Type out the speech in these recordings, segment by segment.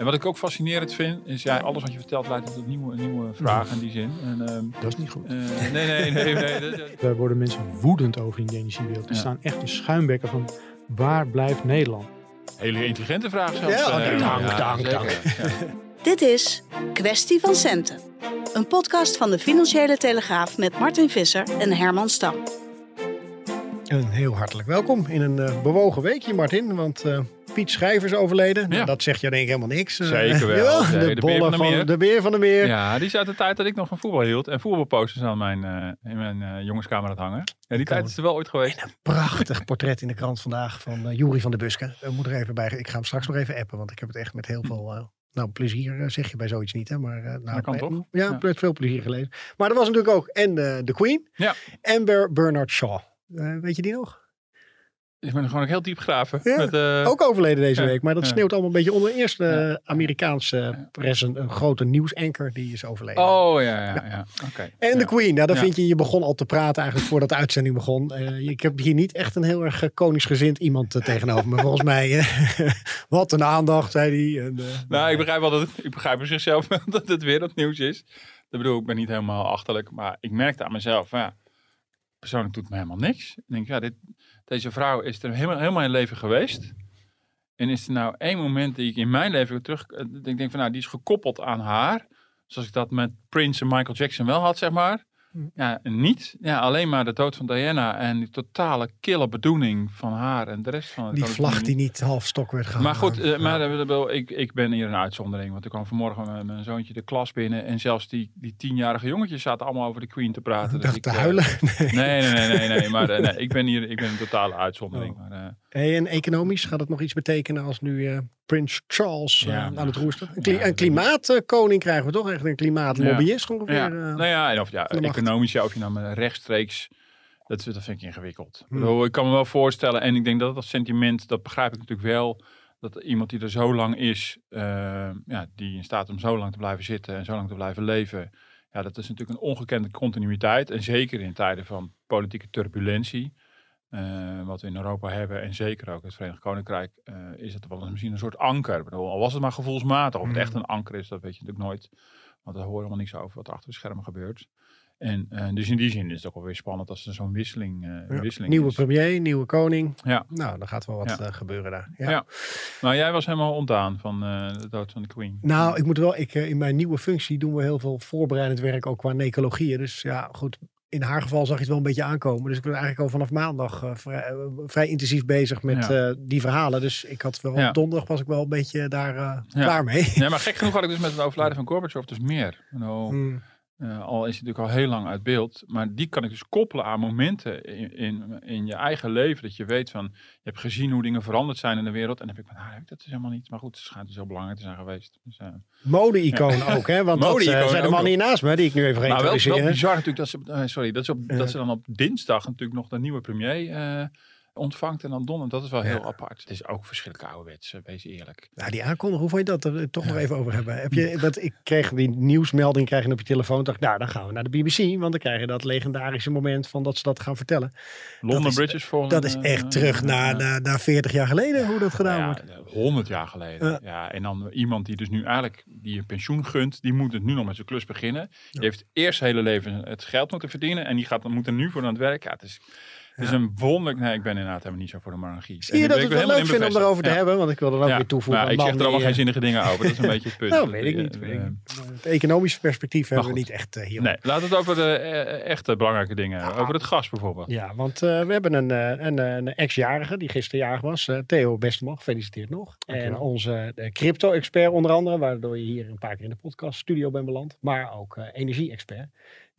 En wat ik ook fascinerend vind, is ja, alles wat je vertelt leidt tot nieuwe, nieuwe vragen in die zin. En, ehm, Dat is niet goed. eh, nee, nee, nee. nee, dat- Daar worden mensen woedend over in de energiewereld. Die Ja. staan echt in schuimbekken van waar blijft Nederland? hele intelligente vraag zelfs. Ja, eh, dank, dank, dank. Ja. Dit is Kwestie van Centen. Een podcast van de Financiële Telegraaf met Martin Visser en Herman Stam. Een heel hartelijk welkom in een eh, bewogen weekje, Martin. Want eh, Piet Schrijver is overleden. Nou, dat zegt jou denk ik helemaal niks. Eh, Zeker wel. Nee, de, de beer bollen van de van, de beer van de meer. Ja, die is uit de tijd dat ik nog van voetbal hield. En voetbalposters aan mijn, in mijn jongenskamer had hangen. Ja, die tijd is er wel ooit geweest. Prachtig portret in de krant vandaag van eh Jury van der Buske. We moeten er even bij. Ik ga hem straks nog even appen, want ik heb het echt met heel veel... nou, plezier zeg je bij zoiets niet, hè? Maar, nou, Dat kan toch? Ja, Ja. veel plezier gelezen. Maar er was natuurlijk ook en de Queen. Ja. Amber Bernard Shaw. Eh, weet je die nog? Ik ben gewoon ook heel diep gegraven. Ja, met, eh, Ook overleden deze ja, week. Maar dat ja. sneeuwt allemaal een beetje onder. Eerst de Ja. Amerikaanse pers, een, een grote nieuwsanker, die is overleden. Oh, ja, ja, ja. Oké. En de. Queen, nou, dan Ja. vind je, je begon al te praten eigenlijk voordat de uitzending begon. Eh, ik heb hier niet echt een heel erg eh, koningsgezind iemand eh, tegenover me. Volgens mij, eh, wat een aandacht, zei hij. Eh, Nou, ik begrijp wel dat het, ik begrijp zichzelf dat het wereldnieuws is. Ik bedoel, ik ben niet helemaal achterlijk, maar ik merkte aan mezelf, ja, persoonlijk doet me helemaal niks. Ik denk, ja, dit, deze vrouw is er helemaal, helemaal in leven geweest. En is er nou één moment die ik in mijn leven terug, eh, ik denk van, nou, die is gekoppeld aan haar. Zoals ik dat met Prince en Michael Jackson wel had, zeg maar. Ja, niet. Ja, alleen maar de dood van Diana en die totale kille bedoeling van haar en de rest van het die vlag die niet half stok werd gehouden. Maar goed, eh, maar, eh, ik, ik ben hier een uitzondering. Want ik kwam vanmorgen met mijn zoontje de klas binnen. En zelfs die, die tienjarige jongetjes zaten allemaal over de Queen te praten. Ik Dus dacht te eh, huilen. Nee. Nee, nee, nee, nee, nee. Maar eh, nee, ik ben hier ik ben een totale uitzondering. Oh. Maar, eh, Hey, en economisch gaat het nog iets betekenen als nu eh, Prins Charles eh, Ja, aan het roer staat? Een, kli- Ja, een dat- klimaatkoning krijgen we toch? Echt een klimaatlobbyist ongeveer. ja, eh. nou ja, en of ja, economisch, ja, of je nou rechtstreeks. Dat, dat vind ik ingewikkeld. Ik Hmm. bedoel, Ik kan me wel voorstellen, en ik denk dat dat sentiment, dat begrijp ik natuurlijk wel. Dat iemand die er zo lang is, eh, ja, die in staat om zo lang te blijven zitten en zo lang te blijven leven. Ja, dat is natuurlijk een ongekende continuïteit. En zeker in tijden van politieke turbulentie. Eh, wat we in Europa hebben en zeker ook het Verenigd Koninkrijk, eh, is het wel eens misschien een soort anker. Ik bedoel, al was het maar gevoelsmatig. Of het echt een anker is, dat weet je natuurlijk nooit. Want we horen helemaal niks over wat er achter de schermen gebeurt. En eh, dus in die zin is het ook alweer spannend als er zo'n wisseling, Ja, wisseling Nieuwe is. premier, nieuwe koning. Ja. Nou, dan gaat wel wat Ja. gebeuren daar. Ja. Ja. Maar jij was helemaal ontdaan van de dood van de Queen. Nou, ik moet wel, ik, in mijn nieuwe functie doen we heel veel voorbereidend werk ook qua necologieën. Dus ja, goed. In haar geval zag je het wel een beetje aankomen. Dus ik ben eigenlijk al vanaf maandag eh, vrij, eh, vrij intensief bezig met Ja. eh, die verhalen. Dus ik had wel, Ja. donderdag was ik wel een beetje daar Ja. klaar mee. Nee, maar gek genoeg had ik dus met het overlijden van Gorbachev dus meer. Nou. Eh, al is hij natuurlijk al heel lang uit beeld. Maar die kan ik dus koppelen aan momenten in, in, in je eigen leven. Dat je weet van, je hebt gezien hoe dingen veranderd zijn in de wereld. En dan heb ik van, nou, ik dat dus helemaal niet. Maar goed, het schijnt dus heel belangrijk te zijn geweest. Dus, eh, Mode-icoon ook, hè? Want dat eh, Mode-icoon zijn de mannen hier naast me, die ik nu even ga Maar wel, wel bizar natuurlijk dat ze, eh, sorry, dat ze, op, dat ze dan op dinsdag natuurlijk nog de nieuwe premier eh, ontvangt en dan donderdag. Dat is wel heel Ja. apart. Het is ook verschrikkelijk ouderwets, eh, wees eerlijk. Nou, die aankondiging, hoe vond je dat? Wil ik toch nog even over hebben. Heb je, dat, ik kreeg die nieuwsmelding krijg je op je telefoon. dacht, nou, dan gaan we naar de BBC. Want dan krijg je dat legendarische moment van dat ze dat gaan vertellen. London is- Bridges voor Dat is echt terug naar, naar, naar 40 jaar geleden, hoe dat gedaan wordt. Ja, 100 jaar geleden. Ja. Ja. en dan iemand die dus nu eigenlijk die een pensioen gunt, die moet het nu nog met zijn klus beginnen. Die heeft eerst zijn hele leven het geld moeten verdienen en die gaat, moet er nu voor aan het werk. Ja, het is, het is een wonderlijk... Nee, ik ben inderdaad helemaal niet zo voor de monarchie. Zie je dat we het wel leuk vinden om erover te hebben? Want ik wil er ook weer toevoegen. maar ik zeg er allemaal geen eh, zinnige dingen over. Dat is een beetje het punt. Nou, weet ik Eh, niet. Ik eh, niet. Het economische perspectief hebben we niet echt eh, hier. Nee, laten we het over de eh, echte belangrijke dingen hebben. Over het gas bijvoorbeeld. Ja, want eh, we hebben een, eh, een, eh, een ex-jarige die gisteren jarig was. eh, Theo Besteman, gefeliciteerd nog. En onze eh, crypto-expert onder andere, waardoor je hier een paar keer in de podcast studio bent beland. Maar ook eh, energie-expert.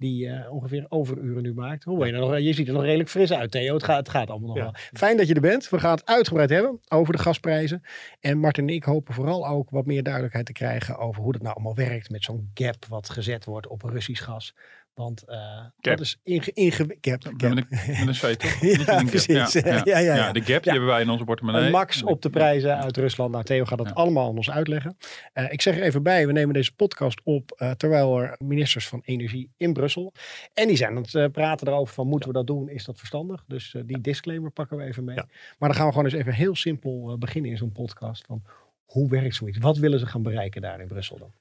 Die eh, ongeveer overuren nu maakt. Hoe ben je, nog, je ziet er nog redelijk fris uit, Theo. Het gaat, het gaat allemaal nog Ja. wel. Fijn dat je er bent. We gaan het uitgebreid hebben over de gasprijzen. En Martin en ik hopen vooral ook wat meer duidelijkheid te krijgen over hoe dat nou allemaal werkt met zo'n gap wat gezet wordt op Russisch gas. Want eh, dat is inge, inge. Met een, met een zweet, toch? Ja, precies. Ja, Ja, ja, ja. de gap die hebben wij in onze portemonnee. Een max op de prijzen uit Rusland. Nou, Theo gaat dat Ja. allemaal aan ons uitleggen. Eh, ik zeg er even bij, we nemen deze podcast op eh, terwijl er ministers van Energie in Brussel. En die zijn aan het praten erover van moeten we dat doen, is dat verstandig? Dus die disclaimer pakken we even mee. Ja. Maar dan gaan we gewoon eens even heel simpel beginnen in zo'n podcast. Van hoe werkt zoiets? Wat willen ze gaan bereiken daar in Brussel dan?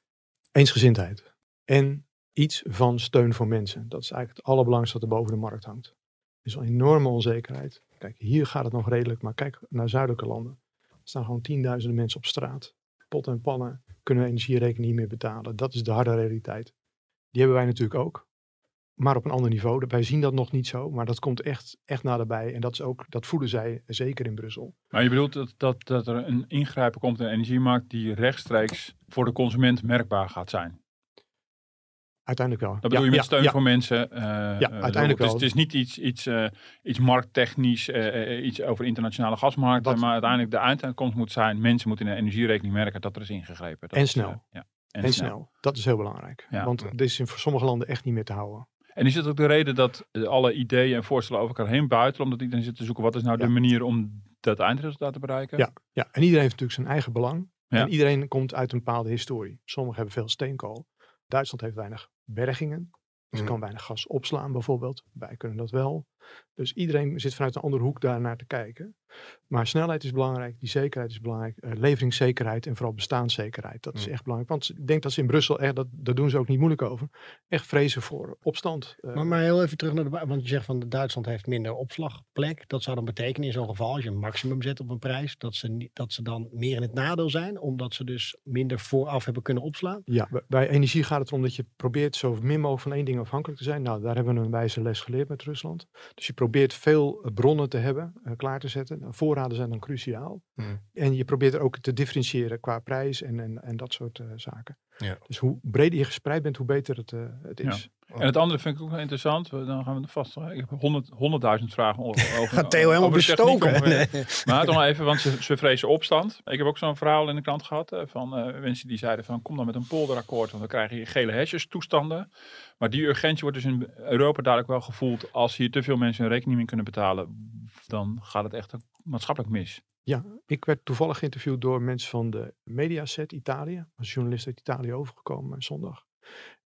Eensgezindheid. En iets van steun voor mensen. Dat is eigenlijk het allerbelangrijkste wat er boven de markt hangt. Er is een enorme onzekerheid. Kijk, hier gaat het nog redelijk, maar kijk naar zuidelijke landen. Er staan gewoon tienduizenden mensen op straat. Pot en pannen kunnen hun energierekening niet meer betalen. Dat is de harde realiteit. Die hebben wij natuurlijk ook. Maar op een ander niveau. Wij zien dat nog niet zo, maar dat komt echt, echt naderbij. En dat, is ook, dat voelen zij zeker in Brussel. Maar je bedoelt dat, dat, dat er een ingrijpen komt in de energiemarkt die rechtstreeks voor de consument merkbaar gaat zijn. Uiteindelijk wel. Dat bedoel je met steun voor mensen. eh, Ja, eh, uiteindelijk het is, wel. het is niet iets, iets, eh, iets markttechnisch, iets over internationale gasmarkten. Dat- maar uiteindelijk de uitkomst moet zijn, mensen moeten in de energierekening merken dat er is ingegrepen. Dat En is, snel. ja. En, snel. Dat is heel belangrijk. Want dit is in voor sommige landen echt niet meer te houden. En is het ook de reden dat alle ideeën en voorstellen over elkaar heen buiten, omdat iedereen zit te zoeken wat is nou de manier om dat eindresultaat te bereiken? Ja. Ja, en iedereen heeft natuurlijk zijn eigen belang. En iedereen komt uit een bepaalde historie. Sommigen hebben veel steenkool. Duitsland heeft weinig bergingen. Dus Mhm. kan weinig gas opslaan bijvoorbeeld. Wij kunnen dat wel. Dus iedereen zit vanuit een andere hoek daar naar te kijken. Maar snelheid is belangrijk, die zekerheid is belangrijk. eh, leveringszekerheid en vooral bestaanszekerheid. Dat is Mhm. echt belangrijk. Want ik denk dat ze in Brussel, echt, dat, daar doen ze ook niet moeilijk over, echt vrezen voor opstand. Eh, Maar, maar heel even terug naar de Want je zegt van Duitsland heeft minder opslagplek. Dat zou dan betekenen in zo'n geval, als je een maximum zet op een prijs, dat ze, niet- dat ze dan meer in het nadeel zijn, omdat ze dus minder vooraf hebben kunnen opslaan. Ja, bij- bij energie gaat het erom dat je probeert zo min mogelijk van één ding afhankelijk te zijn. Nou, daar hebben we een wijze les geleerd met Rusland. Dus je probeert veel eh, bronnen te hebben, eh, klaar te zetten. Voorraden zijn dan cruciaal. Hmm. En je probeert er ook te differentiëren qua prijs en, en, en dat soort eh, zaken. Ja. Dus hoe breder je gespreid bent, hoe beter het, het Ja. En het andere vind ik ook wel interessant. Dan gaan we vast. Ik heb honderd- honderdduizend vragen over. over Gaat Theo helemaal over bestoken. Nee. Maar toch nog even, want ze, ze vrezen opstand. Ik heb ook zo'n verhaal in de krant gehad eh, van eh, mensen die zeiden van kom dan met een polderakkoord, want dan krijg je gele hesjes toestanden. Maar die urgentie wordt dus in Europa dadelijk wel gevoeld. Als hier te veel mensen hun rekening niet meer kunnen betalen, dan gaat het echt maatschappelijk mis. Ja, ik werd toevallig geïnterviewd door mensen van de Mediaset Italië. Als journalist uit Italië overgekomen zondag.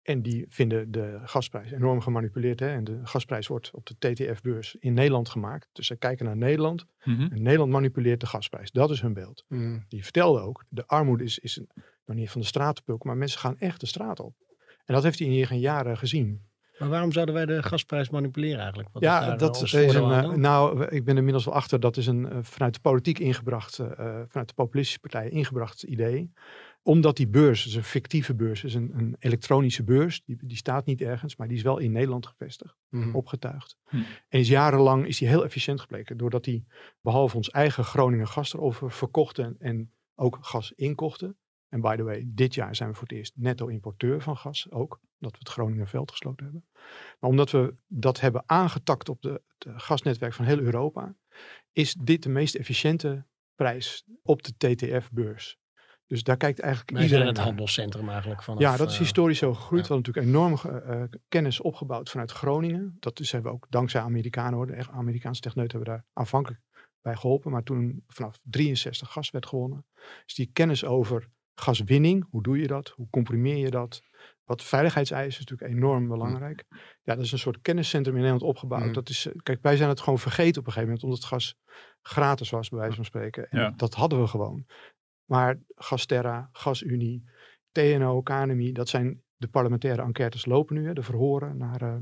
En die vinden de gasprijs enorm gemanipuleerd. Hè? En de gasprijs wordt op de TTF-beurs in Nederland gemaakt. Dus ze kijken naar Nederland. Mhm. En Nederland manipuleert de gasprijs. Dat is hun beeld. Hmm. Die vertelde ook, de armoede is, is een, nog niet van de straat te pulken, maar mensen gaan echt de straat op. En dat heeft hij in hier geen jaren gezien. Maar waarom zouden wij de gasprijs manipuleren eigenlijk? Wat ja, dat is een. eh, nou, ik ben er inmiddels wel achter. Dat is een eh, vanuit de politiek ingebracht, eh, vanuit de populistische partijen ingebracht idee. Omdat die beurs, is een fictieve beurs, is een, een elektronische beurs. Die, die staat niet ergens, maar die is wel in Nederland gevestigd, Mhm. opgetuigd. Hm. En is jarenlang is die heel efficiënt gebleken. Doordat die behalve ons eigen Groningen gas erover verkochten en ook gas inkochten. En by the way, dit jaar zijn we voor het eerst netto importeur van gas ook. Omdat we het Groningen veld gesloten hebben. Maar omdat we dat hebben aangetakt op de, het gasnetwerk van heel Europa. Is dit de meest efficiënte prijs op de TTF-beurs. Dus daar kijkt eigenlijk Wij zijn iedereen het naar. handelscentrum eigenlijk vanaf... Ja, dat is eh, historisch zo gegroeid. ja. We hadden natuurlijk enorm ge- eh, kennis opgebouwd vanuit Groningen. Dat is, hebben we ook dankzij Amerikanen hoor. De Amerikaanse techneuten hebben daar aanvankelijk bij geholpen. Maar toen vanaf 63 gas werd gewonnen. is die kennis over gaswinning. Hoe doe je dat? Hoe comprimeer je dat? Wat veiligheidseisen is natuurlijk enorm belangrijk. Ja, dat is een soort kenniscentrum in Nederland opgebouwd. Mm. Dat is, eh, kijk, wij zijn het gewoon vergeten op een gegeven moment. Omdat het gas gratis was, bij wijze van spreken. En Ja. dat hadden we gewoon. Maar Gasterra, GasUnie, TNO, KNMI, dat zijn de parlementaire enquêtes lopen nu, hè, de verhoren naar eh,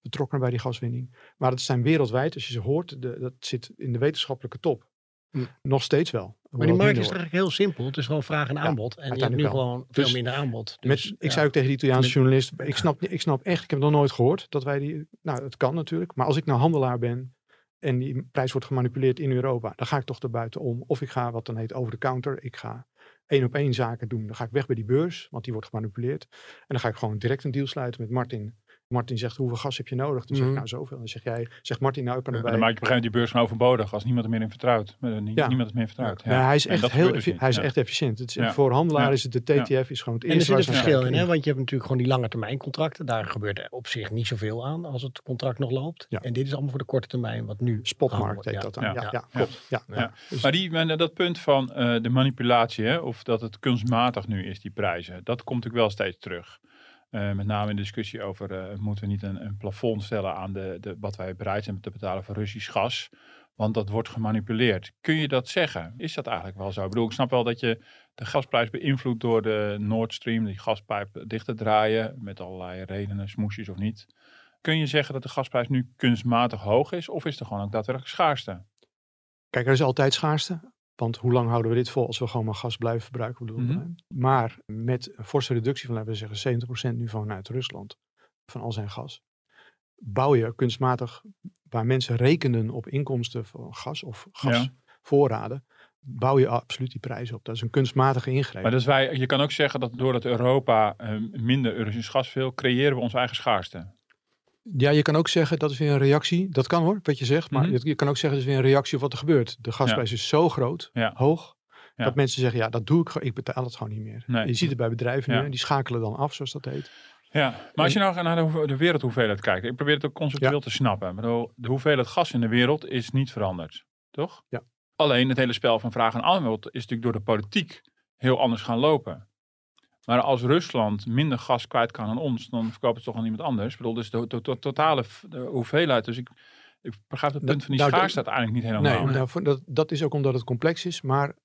betrokkenen bij die gaswinning. Maar dat zijn wereldwijd, als je ze hoort, de, dat zit in de wetenschappelijke top. Hm. Nog steeds wel. Maar die markt is eigenlijk heel simpel. Het is gewoon vraag en aanbod. en je hebt nu wel. gewoon veel Dus minder aanbod. Met, Dus, ik zei ook tegen die Italiaanse journalist, ik snap, ik snap echt, ik heb nog nooit gehoord dat wij die, nou het kan natuurlijk, maar als ik nou handelaar ben en die prijs wordt gemanipuleerd in Europa, dan ga ik toch erbuiten om. Of ik ga wat dan heet over de counter, ik ga één op één zaken doen. Dan ga ik weg bij die beurs, want die wordt gemanipuleerd. En dan ga ik gewoon direct een deal sluiten met Martin. Martin zegt, hoeveel gas heb je nodig? Dan zeg ik, Mhm. nou zoveel. Dan zeg jij, zegt Martin, nou ik kan erbij. En dan maak je op een gegeven moment die beurs gewoon overbodig als niemand er meer in vertrouwt. Eh, Ja. Niemand het meer vertrouwt. Ja, hij is echt heel dus hij is Ja. echt efficiënt. Het is, Ja. Voor handelaar Ja. is het de TTF is gewoon het En er eerste zit een verschil in, hè? want je hebt natuurlijk gewoon die lange termijn contracten. Daar gebeurt op zich niet zoveel aan als het contract nog loopt. Ja. En dit is allemaal voor de korte termijn wat nu Spotmarkt heet dat dan. Ja. Ja, Ja. ja, klopt. Ja. Ja. Dus- Maar die, maar dat punt van eh, de manipulatie, hè, of dat het kunstmatig nu is, die prijzen, dat komt natuurlijk wel steeds terug. Eh, met name in de discussie over, eh, moeten we niet een, een plafond stellen aan de, de, wat wij bereid zijn te betalen voor Russisch gas? Want dat wordt gemanipuleerd. Kun je dat zeggen? Is dat eigenlijk wel zo? Ik bedoel, ik snap wel dat je de gasprijs beïnvloedt door de Nord Stream, die gaspijp dicht te draaien, met allerlei redenen, smoesjes of niet. Kun je zeggen dat de gasprijs nu kunstmatig hoog is, of is er gewoon ook daadwerkelijk schaarste? Kijk, er is altijd schaarste. Want hoe lang houden we dit vol als we gewoon maar gas blijven verbruiken? Bedoel, Mhm. hè? Maar met een forse reductie van, laten we zeggen, 70% nu vanuit Rusland, van al zijn gas, bouw je kunstmatig, waar mensen rekenen op inkomsten van gas of gasvoorraden, bouw je absoluut die prijzen op. Dat is een kunstmatige ingreep. Maar dus wij, je kan ook zeggen dat doordat Europa eh, minder Russisch gas wil, creëren we onze eigen schaarste. Ja, je kan ook zeggen, dat is weer een reactie. Dat kan hoor, wat je zegt. Maar Mhm. je, je kan ook zeggen, dat is weer een reactie op wat er gebeurt. De gasprijs is zo groot, Ja. hoog, Ja. dat mensen zeggen, ja, dat doe ik gewoon. Ik betaal het gewoon niet meer. Nee. Je ziet het bij bedrijven nu, die schakelen dan af, zoals dat heet. Ja, maar als je nou naar de, hoeve- de wereldhoeveelheid kijkt, ik probeer het ook conceptueel te snappen. De hoeveelheid gas in de wereld is niet veranderd, toch? Ja. Alleen het hele spel van vraag en aanbod is natuurlijk door de politiek heel anders gaan lopen. Maar als Rusland minder gas kwijt kan aan ons, dan verkoopt het toch aan iemand anders. Ik bedoel, dus de, to- to- totale de hoeveelheid. Dus ik, ik begrijp het punt van die nou, schaarste uiteindelijk niet helemaal. Nee, nou, dat, dat is ook omdat het complex is, maar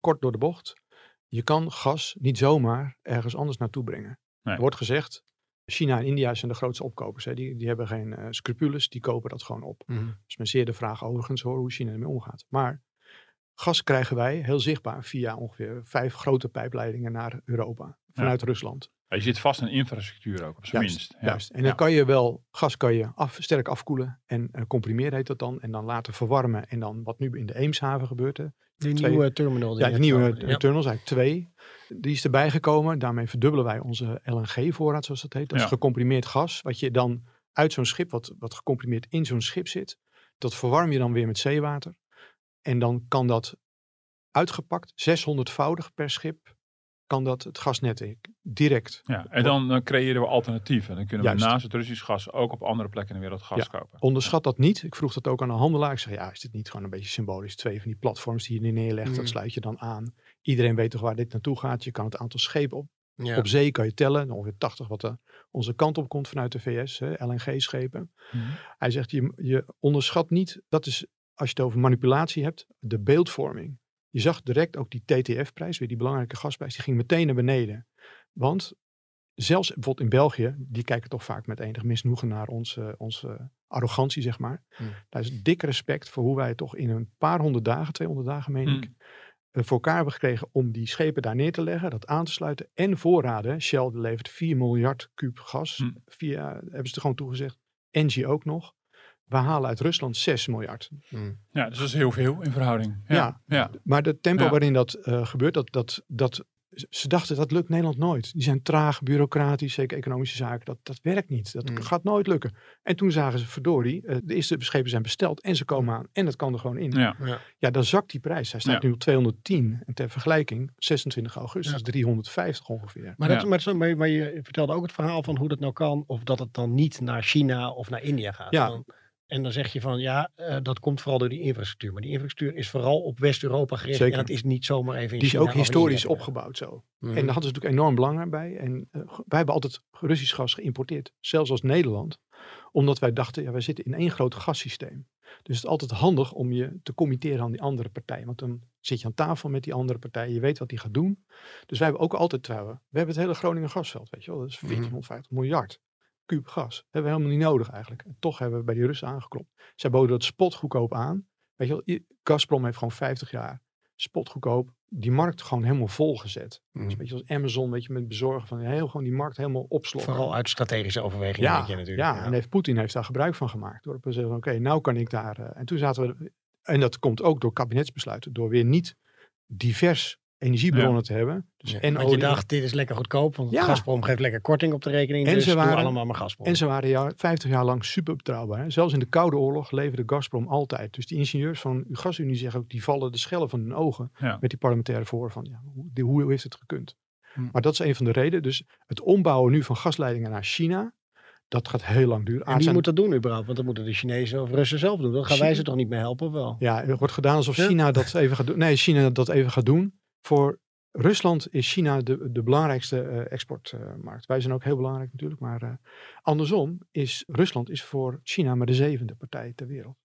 kort door de bocht. Je kan gas niet zomaar ergens anders naartoe brengen. Nee. Er wordt gezegd, China en India zijn de grootste opkopers. Hè. Die, die hebben geen eh, scrupules, die kopen dat gewoon op. Dat is men zeer de vraag overigens hoor, hoe China ermee omgaat. Maar gas krijgen wij heel zichtbaar via ongeveer vijf grote pijpleidingen naar Europa. Vanuit Rusland. Je zit vast in infrastructuur ook, op zijn Juist, minst. Ja. Juist. En dan kan je wel, gas kan je af, sterk afkoelen en eh, comprimeren heet dat dan. En dan laten verwarmen. En dan wat nu in de Eemshaven gebeurt. Die Twee- nieuwe terminal. die Ja, de nieuwe eh, tunnels, eigenlijk twee. Die is erbij gekomen. Daarmee verdubbelen wij onze LNG-voorraad, zoals dat heet. Dat Ja. is gecomprimeerd gas. Wat je dan uit zo'n schip, wat, wat gecomprimeerd in zo'n schip zit. Dat verwarm je dan weer met zeewater. En dan kan dat uitgepakt, 600voudig per schip, kan dat het gasnet in. Direct. Ja, en dan, dan creëren we alternatieven. Dan kunnen Juist. we naast het Russisch gas ook op andere plekken in de wereld gas kopen. Onderschat dat niet. Ik vroeg dat ook aan de handelaar. Ik zeg, ja, is dit niet gewoon een beetje symbolisch? Twee van die platforms die je nu neerlegt, Mm. dat sluit je dan aan. Iedereen weet toch waar dit naartoe gaat. Je kan het aantal schepen op Ja. Op zee kan je tellen, ongeveer 80 wat er onze kant op komt vanuit de VS, hè, LNG-schepen. Mhm. Hij zegt, je, je onderschat niet, dat is als je het over manipulatie hebt, de beeldvorming. Je zag direct ook die TTF-prijs, weer die belangrijke gasprijs, die ging meteen naar beneden. Want zelfs bijvoorbeeld in België, die kijken toch vaak met enig misnoegen naar onze, onze arrogantie, zeg maar. Hmm. Daar is dik respect voor hoe wij toch in een paar honderd dagen, 200 dagen meen ik, Hmm. eh, voor elkaar hebben gekregen om die schepen daar neer te leggen, dat aan te sluiten en voorraden. Shell levert 4 miljard kuub gas. Hm. Via, hebben ze er gewoon toegezegd. Engie ook nog. We halen uit Rusland 6 miljard. Mm. Ja, dus dat is heel veel in verhouding. Ja. Ja. ja. Maar de tempo Ja. waarin dat eh, gebeurt, dat, dat, dat, ze dachten dat lukt Nederland nooit. Die zijn traag, bureaucratisch, zeker economische zaken. Dat, dat werkt niet. Dat Mm. gaat nooit lukken. En toen zagen ze, verdorie, eh, de eerste schepen zijn besteld en ze komen aan. En dat kan er gewoon in. Ja. Ja, dan zakt die prijs. Hij staat Ja. nu op 210. En ter vergelijking, 26 augustus, Ja. 350 ongeveer. Maar, Ja. dat, maar, zo- maar, maar je vertelde ook het verhaal van hoe dat nou kan, of dat het dan niet naar China of naar India gaat. Ja. Dan- en dan zeg je van ja, eh, dat komt vooral door die infrastructuur. Maar die infrastructuur is vooral op West-Europa gericht. Zeker. En het is niet zomaar even in Die is China ook of in historisch opgebouwd zo. Mhm. En daar hadden ze natuurlijk enorm belang bij. En eh, wij hebben altijd Russisch gas geïmporteerd. Zelfs als Nederland. Omdat wij dachten, ja, wij zitten in één groot gassysteem. Dus het is altijd handig om je te committeren aan die andere partij. Want dan zit je aan tafel met die andere partij. Je weet wat die gaat doen. Dus wij hebben ook altijd, terwijl we, hebben het hele Groningen gasveld, weet je wel. Dat is Mhm. 1450 miljard kuub gas. Dat hebben we helemaal niet nodig eigenlijk. En toch hebben we bij die Russen aangeklopt. Zij boden dat spotgoedkoop aan. Weet je wel, Gazprom heeft gewoon 50 jaar spotgoedkoop die markt gewoon helemaal volgezet. Mhm. Dus een beetje als Amazon, weet je, met bezorgen van heel gewoon die markt helemaal opslokken. Vooral uit strategische overwegingen. ja, denk je natuurlijk. ja, en heeft Poetin heeft daar gebruik van gemaakt. Door te zeggen, oké, nou kan ik daar. eh, en toen zaten we, en dat komt ook door kabinetsbesluiten, door weer niet divers energiebronnen te hebben. Dus Ja, en want je olie- dacht, dit is lekker goedkoop, want Ja. Gazprom geeft lekker korting op de rekening. En dus ze waren- allemaal maar Gazprom. En ze waren jaar, 50 jaar lang super betrouwbaar. hè. Zelfs in de Koude Oorlog leverde Gazprom altijd. Dus die ingenieurs van de gasunie zeggen ook, die vallen de schellen van hun ogen Ja. met die parlementaire voor van, ja, hoe, die- hoe heeft het gekund? Hm. Maar dat is een van de redenen. Dus het ombouwen nu van gasleidingen naar China, dat gaat heel lang duren. en wie moet dat doen überhaupt? Want dat moeten de Chinezen of Russen zelf doen. Dan gaan wij ze toch niet meer helpen of wel? Ja, er wordt gedaan alsof Ja. China dat even gaat doen. Nee, China dat even gaat doen. Voor Rusland is China de, de belangrijkste eh, exportmarkt. Wij zijn ook heel belangrijk natuurlijk. Maar eh, andersom is Rusland is voor China maar de zevende partij ter wereld.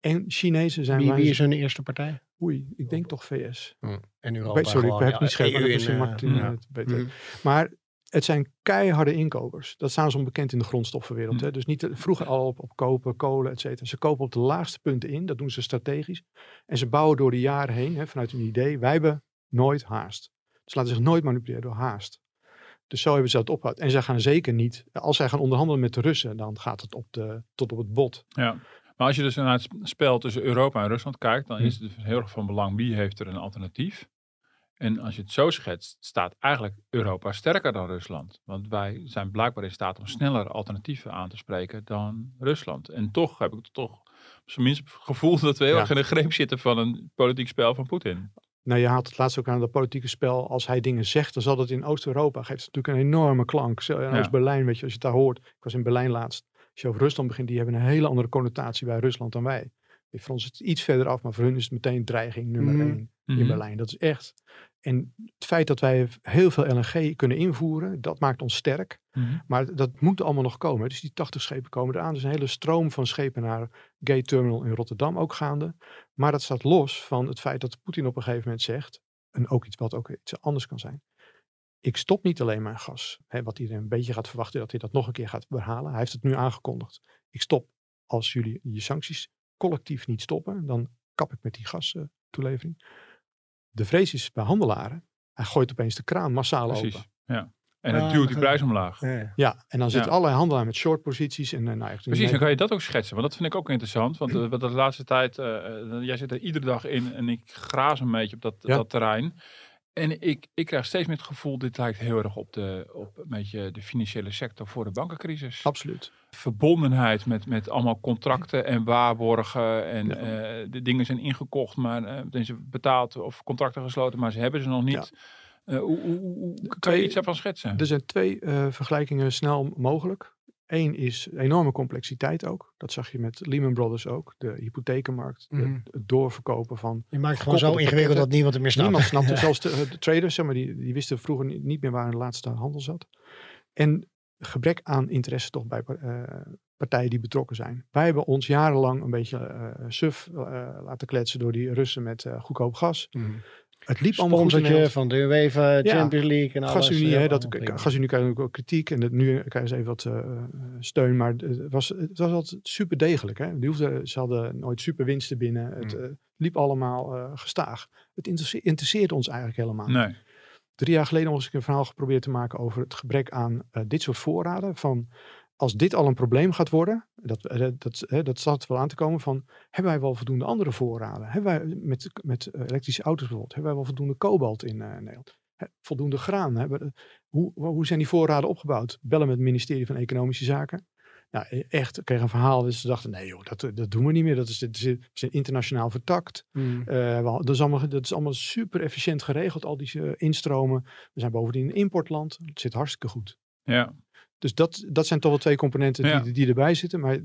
En Chinezen zijn... Wie, is hun eerste partij? Oei, ik denk toch VS. En Europa sorry, ik heb ja, het niet scherp. eh, Martin ja. eh, weet. Mhm. Maar het zijn keiharde inkopers. Dat staan ze onbekend in de grondstoffenwereld. Hm. Hè? Dus niet te- vroeger al op, op kopen, kolen, et cetera. Ze kopen op de laagste punten in. Dat doen ze strategisch. En ze bouwen door de jaren heen hè, vanuit een idee. Wij hebben nooit haast. Ze laten zich nooit manipuleren door haast. Dus zo hebben ze dat opgehouden. En zij gaan zeker niet, als zij gaan onderhandelen met de Russen, dan gaat het op de, tot op het bot. Ja. Maar als je dus naar het sp- spel tussen Europa en Rusland kijkt, dan Hm. is het dus heel erg van belang wie heeft er een alternatief. En als je het zo schetst, staat eigenlijk Europa sterker dan Rusland. Want wij zijn blijkbaar in staat om sneller alternatieven aan te spreken dan Rusland. En toch heb ik toch op zijn minst het gevoel dat we heel Ja. erg in de greep zitten van een politiek spel van Poetin. Nou, je haalt het laatst ook aan dat politieke spel. Als hij dingen zegt, dan zal dat in Oost-Europa. Geeft het natuurlijk een enorme klank. Zo, Ja. Oost-Berlijn, weet je, als je het daar hoort. Ik was in Berlijn laatst. Als je over Rusland begint, die hebben een hele andere connotatie bij Rusland dan wij. Voor ons is het iets verder af, maar voor hun is het meteen dreiging nummer Mhm. één in Mhm. Berlijn. Dat is echt. En het feit dat wij heel veel LNG kunnen invoeren, dat maakt ons sterk. Mhm. Maar dat moet allemaal nog komen. Dus die 80 schepen komen eraan. Er is een hele stroom van schepen naar Gate Terminal in Rotterdam ook gaande. Maar dat staat los van het feit dat Poetin op een gegeven moment zegt, en ook iets wat ook iets anders kan zijn. Ik stop niet alleen mijn gas. Hè, wat iedereen een beetje gaat verwachten dat hij dat nog een keer gaat herhalen. Hij heeft het nu aangekondigd. Ik stop als jullie je sancties collectief niet stoppen. Dan kap ik met die gastoelevering. de vrees is bij handelaren. Hij gooit opeens de kraan massaal Precies. open. Ja. En Ah, het duwt die prijs omlaag. Ja. Ja, en dan zitten Ja. allerlei handelaren met short posities. En, eh, nou, echt, Precies, dan kan je dat ook schetsen. Want dat vind ik ook interessant. Want eh, de laatste tijd, eh, jij zit er iedere dag in en ik graas een beetje op dat, Ja. dat terrein. En ik, ik krijg steeds meer het gevoel, dit lijkt heel erg op de, op een beetje de financiële sector voor de bankencrisis. Absoluut. Verbondenheid met, met allemaal contracten en waarborgen. En Ja. eh, de dingen zijn ingekocht, maar eh, zijn ze betaald of contracten gesloten, maar ze hebben ze nog niet. Eh, hoe, hoe, hoe- hoe- kan je iets daarvan schetsen? Er zijn twee eh, vergelijkingen snel mogelijk. Eén is enorme complexiteit ook. Dat zag je met Lehman Brothers ook. De hypothekenmarkt. Mhm. het doorverkopen van Je maakt het gewoon zo ingewikkeld dat niemand het meer snapt. Niemand snapte, zelfs de, de traders, zeg maar, die, die wisten vroeger niet, meer waar de laatste handel zat. En gebrek aan interesse toch bij eh, partijen die betrokken zijn. Wij hebben ons jarenlang een beetje eh, suf eh, laten kletsen door die Russen met eh, goedkoop gas. Mhm. Het liep allemaal goed in van de UEFA, Ja. Champions League en alles. Gasunie, Ja, hè, dat. Gasunie krijgt ook wel kritiek en dat, nu krijgen ze even wat eh, eh, steun, maar het was, het was altijd super degelijk. Hè? Die hoefden, ze hadden nooit super winsten binnen. Het Hmm. eh, liep allemaal eh, gestaag. Het interesse- interesseert ons eigenlijk helemaal. niet. Nee. Drie jaar geleden nog eens een verhaal geprobeerd te maken over het gebrek aan eh, dit soort voorraden. Van als dit al een probleem gaat worden, dat, eh, dat, dat staat wel aan te komen van, hebben wij wel voldoende andere voorraden? Hebben wij met, met eh, elektrische auto's bijvoorbeeld, hebben wij wel voldoende kobalt in eh, Nederland? Hè, voldoende graan? Hebben, hoe, hoe zijn die voorraden opgebouwd? Bellen met het ministerie van Economische Zaken. Nou, e- echt, ik kreeg een verhaal. Dus ze dachten, nee joh, dat, dat doen we niet meer. Dat is, dat is, we zijn internationaal vertakt. We- dat, is allemaal, dat is allemaal super efficiënt geregeld, al die instromen. We zijn bovendien een importland. Het zit hartstikke goed. Ja. Dus dat, dat zijn toch wel twee componenten Ja. die, die erbij zitten. Maar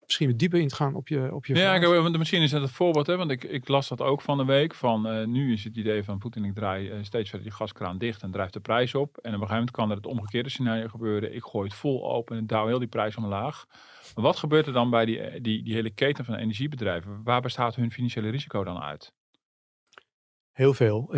misschien wat dieper in te gaan op je, op je Ja, vraag. want misschien is dat het voorbeeld, hè, want ik, ik las dat ook van de week. Van eh, nu is het idee van Poetin, ik draai eh, steeds verder die gaskraan dicht en drijft de prijs op. En op een gegeven moment kan er het omgekeerde scenario gebeuren. Ik gooi het vol open en douw heel die prijs omlaag. Maar wat gebeurt er dan bij die, eh, die, die hele keten van energiebedrijven? Waar bestaat hun financiële risico dan uit? Heel veel.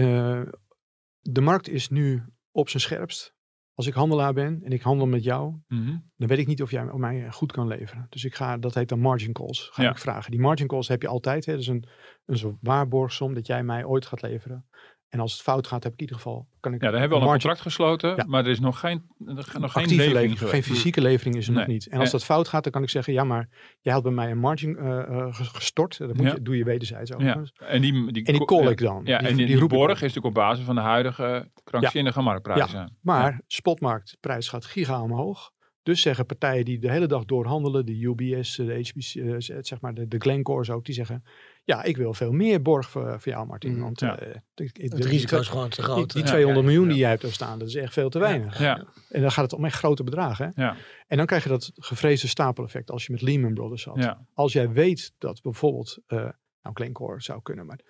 De markt is nu op zijn scherpst. Als ik handelaar ben en ik handel met jou, Mhm. dan weet ik niet of jij mij goed kan leveren. Dus ik ga, dat heet dan margin calls, ga Ja. ik vragen. Die margin calls heb je altijd. Hè? Dat is een, een soort waarborgsom dat jij mij ooit gaat leveren. En als het fout gaat, heb ik in ieder geval... Kan ik Ja, daar hebben we al een contract gesloten, Ja. maar er is nog geen, nog geen levering levering, geen fysieke levering is er nog niet. En als dat fout gaat, dan kan ik zeggen, ja, maar jij had bij mij een margin eh, eh, ges- gestort. Dat moet Ja. je, doe je wederzijds Ja, overigens. en die, die, En die call ja. ik dan. Ja, die, en die, die borg is natuurlijk op basis van de huidige krankzinnige marktprijzen. Maar spotmarktprijs gaat giga omhoog. Dus zeggen partijen die de hele dag doorhandelen, de UBS, de HBC, eh, zeg maar de, de Glencores ook, die zeggen, ja, ik wil veel meer borg voor, voor jou, Martin. Mm, want ja. eh, ik- ik- Het risico is die- gewoon te Die, groot. die Ja, 200 ja, miljoen ja. die jij hebt er staan, dat is echt veel te weinig. Ja, En dan gaat het om echt grote bedragen. Hè? ja, En dan krijg je dat gevreesde stapeleffect als je met Lehman Brothers had. ja. Als jij weet dat bijvoorbeeld, eh nou Glencore zou kunnen, maar